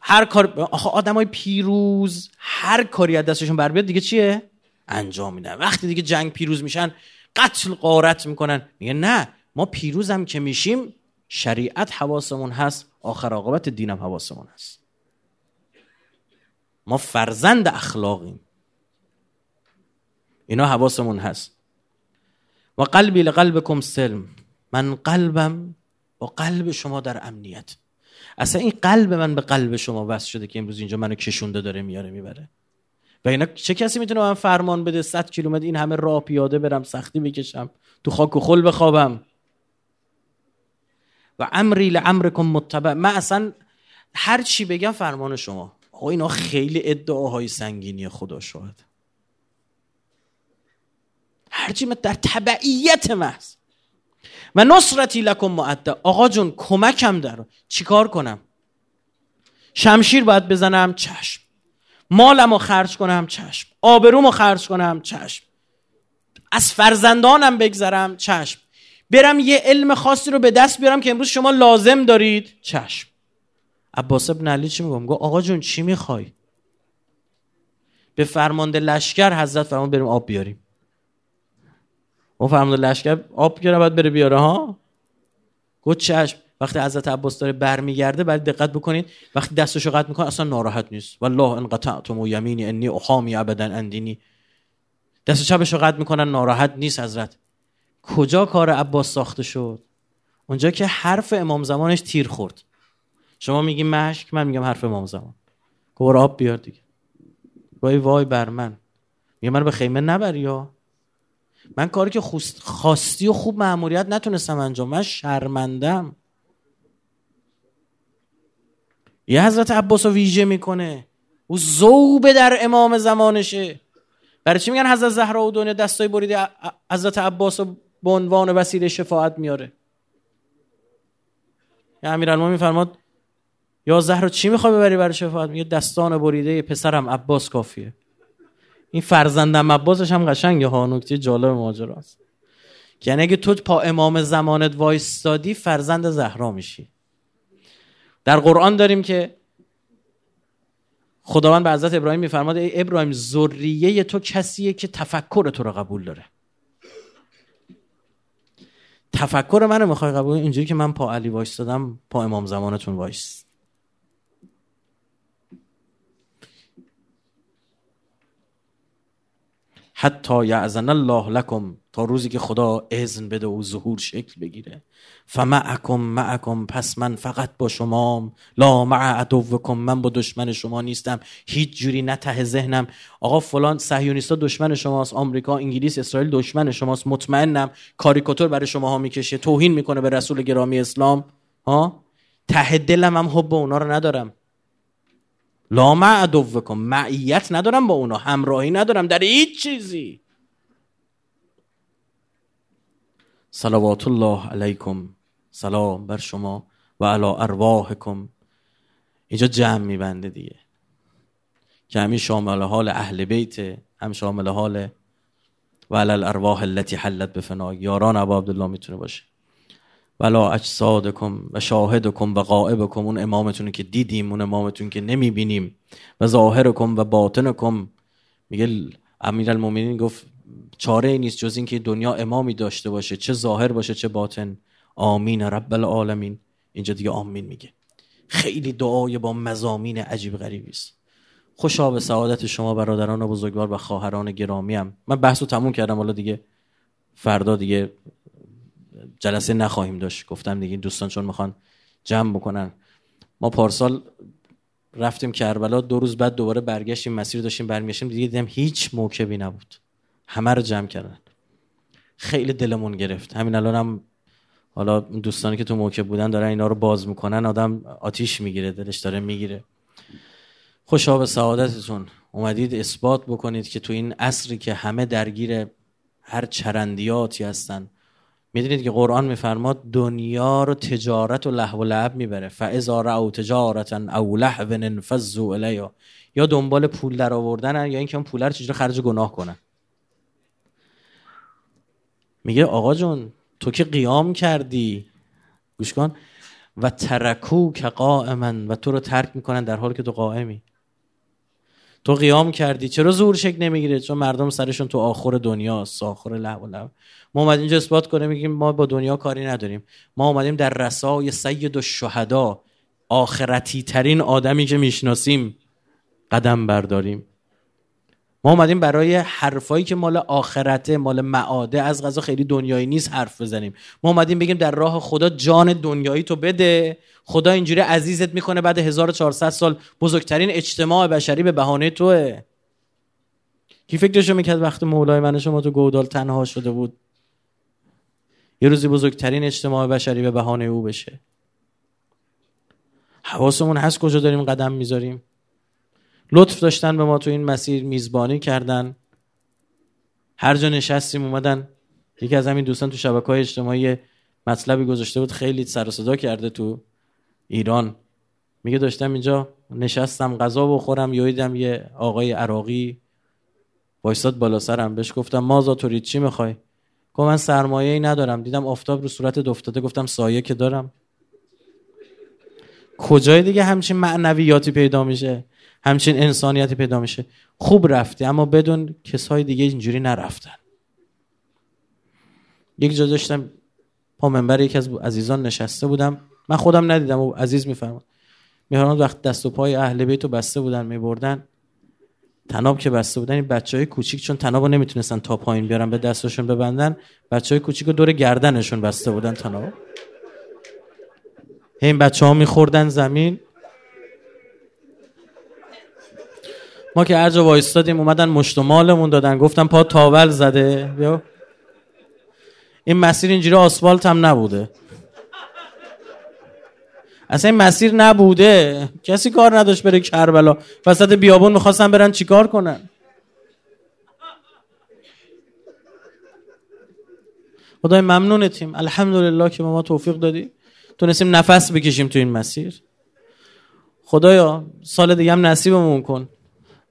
هر کار آخه آدمای پیروز هر کاری از دستشون بر بیاد دیگه چیه؟ انجام میدن. وقتی دیگه جنگ پیروز میشن قتل قارت می‌کنن. میگه نه ما پیروزم که میشیم شریعت حواسمون هست آخر عاقبت دینم حواسمون هست. ما فرزند اخلاقیم. اینا حواسمون هست. و قلبی لقلبکم سلم. من قلبم با قلب شما در امنیت. اصلا این قلب من به قلب شما وصل شده که امروز اینجا منو کشونده داره میاره می‌بره. و اینا چه کسی می‌تونه من فرمان بده 100 کیلومتر این همه راه پیاده برم سختی بکشم تو خاک و خل بخوابم؟ و امری لامرکم متبع. من اصلا هر چی بگم فرمان شما. آقا اینا خیلی ادعاهای سنگینی خدا شاهد. هرچی در تبعیت محض. و نصرتی لکم معده. آقا جون کمکم در. چیکار کنم؟ شمشیر باید بزنم چشم. مالم رو خرج کنم چشم. آبروم رو خرج کنم چشم. از فرزندانم بگذرم چشم. برم یه علم خاصی رو به دست بیارم که امروز شما لازم دارید چشم. عباس ابن علی چی میگم آقا جون چی می‌خوای؟ به فرمانده لشکر حضرت فرمان بریم آب بیاریم. اون فرمانده لشکر آب بیاره باید بره بیاره ها؟ گفت چشم وقتی حضرت عباس داره برمیگرده باید دقت بکنید وقتی دستشو قطع می‌کنه اصلا ناراحت نیست. والله ان قطعتم یمینی انی اخامی ابدا اندینی دست چپشو قطع می‌کنن ناراحت نیست حضرت. کجا کار عباس ساخته شد؟ اونجا که حرف امام زمانش تیر خورد. شما میگی مشک من میگم حرف امام زمان. گور آب بیار دیگه. وای وای بر من. میگه من به خیمه نبر یا من کاری که خواستی و خوب معمولیت نتونستم انجام. من شرمندم. یه حضرت عباس رو ویژه می‌کنه. او زوبه در امام زمانشه. برای چی میگن حضرت زهرا و دنیا دستای بریده حضرت عباس رو به عنوان وسیله شفاعت میاره؟ یا امیرالمومنین میفرماد یا زهرا چی می‌خوای ببری برای شفاعت؟ میگه دستان بریده پسرم عباس کافیه. این فرزندم عباسش هم قشنگه. ها نکته جالب ماجراست یعنی اگه تو پا امام زمانت وایستادی فرزند زهرا میشی. در قرآن داریم که خداوند به حضرت ابراهیم میفرماد ای ابراهیم ذریه تو کسیه که تفکر تو رو قبول داره. تفکر منو می‌خوای قبول اینجوری که من پا علی وایستادم پا امام زمانتون وایست. حتی یعزن الله لکم تا روزی که خدا اذن بده و ظهور شکل بگیره. فمعکم معکم پس من فقط با شما لا مع عدوکم من با دشمن شما نیستم. هیچ جوری نه ته ذهنم. آقا فلان صهیونیستا دشمن شماست. آمریکا انگلیس اسرائیل دشمن شماست. مطمئنم کاریکاتور برای شما ها می‌کشه. توهین می‌کنه به رسول گرامی اسلام. ها؟ ته دلم هم حب اونا رو ندارم. لا مع عدوکم معیت ندارم با اونا همراهی ندارم در هیچ چیزی. صلوات الله علیکم. سلام بر شما و علا ارواحکم. اینجا جمع میبنده دیگه. که همین شامل حال اهل بیت هم شامل حال و علا الارواح التي حلت به یاران ابا عبدالله می‌تونه باشه. ولا اجسادکم و شاهدکم و غائبکم اون امامتون که دیدیم اون امامتون که نمی‌بینیم. و ظاهرکم و باطنکم. میگه امیر المومنین گفت چاره ای نیست جز اینکه دنیا امامی داشته باشه چه ظاهر باشه چه باطن. آمین رب العالمین. اینجا دیگه آمین میگه. خیلی دعای با مزامین عجیب غریبی است. خوشا به سعادت شما برادران و بزرگوار و خواهران گرامیم من بحثو تموم کردم حالا دیگه فردا دیگه جلسه نخواهیم داشت. گفتم دیگه دوستان چون می‌خوان جمع بکنن. ما پارسال رفتیم کربلا دو روز بعد دوباره برگشتیم مسیر داشتیم برمیگشتیم. دیگه دیدم هیچ موکبی نبود. همه رو جمع کردن. خیلی دلمون گرفت. همین الان هم حالا دوستانی که تو موکب بودن دارن اینا رو باز می‌کنن. آدم آتیش می‌گیره دلش داره می‌گیره. خوشا به سعادتتون. اومدید اثبات بکنید که تو این عصری که همه درگیر هر چرندیاتی هستن می‌دونید که قرآن میفرماد دنیا رو تجارت و لحو و لعب می‌بره. فاذا رأوا تجارتا او لهو انفضوا الیا یا دنبال پول در آوردن یا اینکه اون پول رو چجوری خرج گناه کنن. میگه آقا جون تو که قیام کردی. گوش کن. و ترکو که قائما و تو رو ترک می‌کنن در حالی که تو قائمی. تو قیام کردی. چرا زور شک نمی‌گیره؟ چون مردم سرشون تو آخر دنیا آخر لب و ما اومدیم اینجا اثبات کنه میگیم ما با دنیا کاری نداریم. ما اومدیم در رسای سید و شهدا آخرتی ترین آدمی که می‌شناسیم قدم برداریم. ما اومدیم برای حرفایی که مال آخرته مال معاده از غذا خیلی دنیایی نیست حرف بزنیم. ما اومدیم بگیم در راه خدا جان دنیایی تو بده. خدا اینجوری عزیزت می‌کنه بعد 1400 سال بزرگترین اجتماع بشری به بهانه توه. کی فکرشو می‌کرد وقتی مولای من شما تو گودال تنها شده بود؟ یه روزی بزرگترین اجتماع بشری به بهانه او بشه. حواسمون هست کجا داریم قدم می‌ذاریم؟ لطف داشتن به ما تو این مسیر میزبانی کردن. هر جا نشستیم اومدن. یکی از همین دوستان تو شبکه های اجتماعی مطلبی گذاشته بود خیلی سر صدا کرده تو ایران. میگه داشتم اینجا نشستم غذا بخورم یادیدم یه آقای عراقی. وایستاد بالا سرم بهش گفتم مازا تو چی می‌خوای؟ گفت من سرمایه ای ندارم. دیدم آفتاب رو صورت دفتاده گفتم سایه که دارم. کجای دیگه همچین معنویاتی پیدا میشه؟ همچین انسانیتی پیدا میشه. خوب رفتی اما بدون کسای دیگه اینجوری نرفتن. یک جا داشتم پا منبر یکی از عزیزان نشسته بودم. من خودم ندیدم و عزیز میفرماد میهران وقت دست و پای اهل بیت رو بسته بودن میبردن. تناب که بسته بودن این بچه های کوچیک چون تناب رو نمی‌تونستن تا پایین بیارن به دستشون ببندن. بچه های کوچیک رو دور گردنشون بسته بودن تناب. این بچه ها میخوردن زمین. ما که هر جا وایستادیم اومدن مشتمالمون دادن. گفتم پا تاول زده. بیا این مسیر اینجوری آسفالت هم نبوده. اصلا این مسیر نبوده. کسی کار نداشت بره کربلا. وسط بیابون می‌خواستن برن چیکار کنن؟ خدای ممنونتیم الحمدلله که ما توفیق دادی. تونستیم نفس بکشیم تو این مسیر. خدایا سال دیگه هم نصیبمون کن.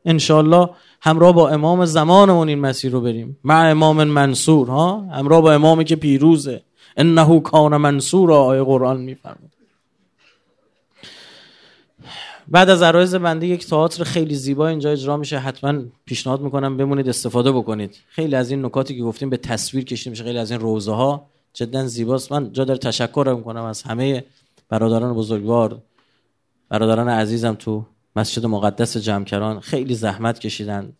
انشالله همراه با امام زمانمون این مسیر رو بریم. مع امام منصور ها؟ همراه با امامی که پیروزه. انه کان منصور آیه قرآن میفرمود. بعد از عرایز بنده یک تئاتر خیلی زیبا اینجا اجرا میشه. حتما پیشنهاد می‌کنم بمونید استفاده بکنید. خیلی از این نکاتی که گفتیم به تصویر کشیده میشه. خیلی از این روزه ها جدا زیباست. من جا داره تشکر می‌کنم از همه برادران بزرگوار برادران عزیزم تو مسجد مقدس جمکران خیلی زحمت کشیدن.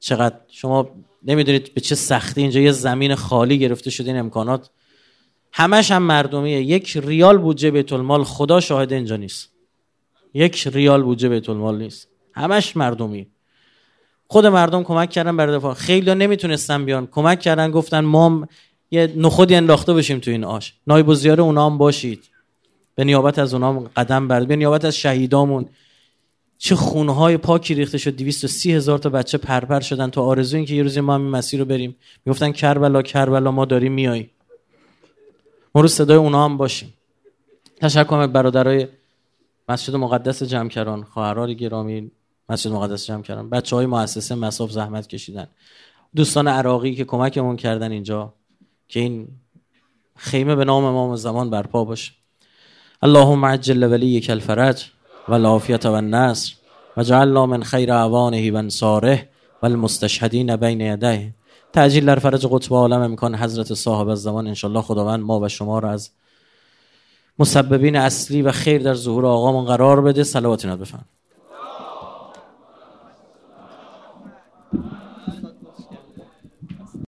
چقدر شما نمی‌دونید به چه سختی اینجا یه زمین خالی گرفته شده این امکانات. همش هم مردمیه. یک ریال بودجه بیت المال خدا شاهد اینجا نیست. یک ریال بودجه بیت المال نیست. همش مردمی خود مردم کمک کردن برای دفاع. خیلی نمی‌تونستن بیان. کمک کردن گفتن ما یه نخودی انداخته بشیم تو این آش. نایب زیاره اونا هم باشید. به نیابت از اونا قدم برد. به نیابت از شهیدامون. چه خونهای پاکی ریخته شد. 230 هزار تا بچه پرپر شدن تو آرزو این که یه روزی ما هم این مسیر رو بریم. می‌گفتن کربلا کربلا ما داریم میای ما رو صدای اونا هم باشیم. تشکر برادرای مسجد مقدس جمکران خواهران گرامی مسجد مقدس جمکران بچه های مؤسسه مساف زحمت کشیدن. دوستان عراقی که کمکمون کردن اینجا که این خیمه به نام امام زمان برپا باشه. اللهم عجل ولیک الفرج. و العافیت و النصر و جعلنا من خیر اعوانه و انصاره و المستشهدین بین یدیه. تعجیل در فرج قطب عالم امکان حضرت صاحب الزمان انشالله خداوند ما و شما را از مسببین اصلی و خیر در ظهور آقامون قرار بده. صلوات بفهم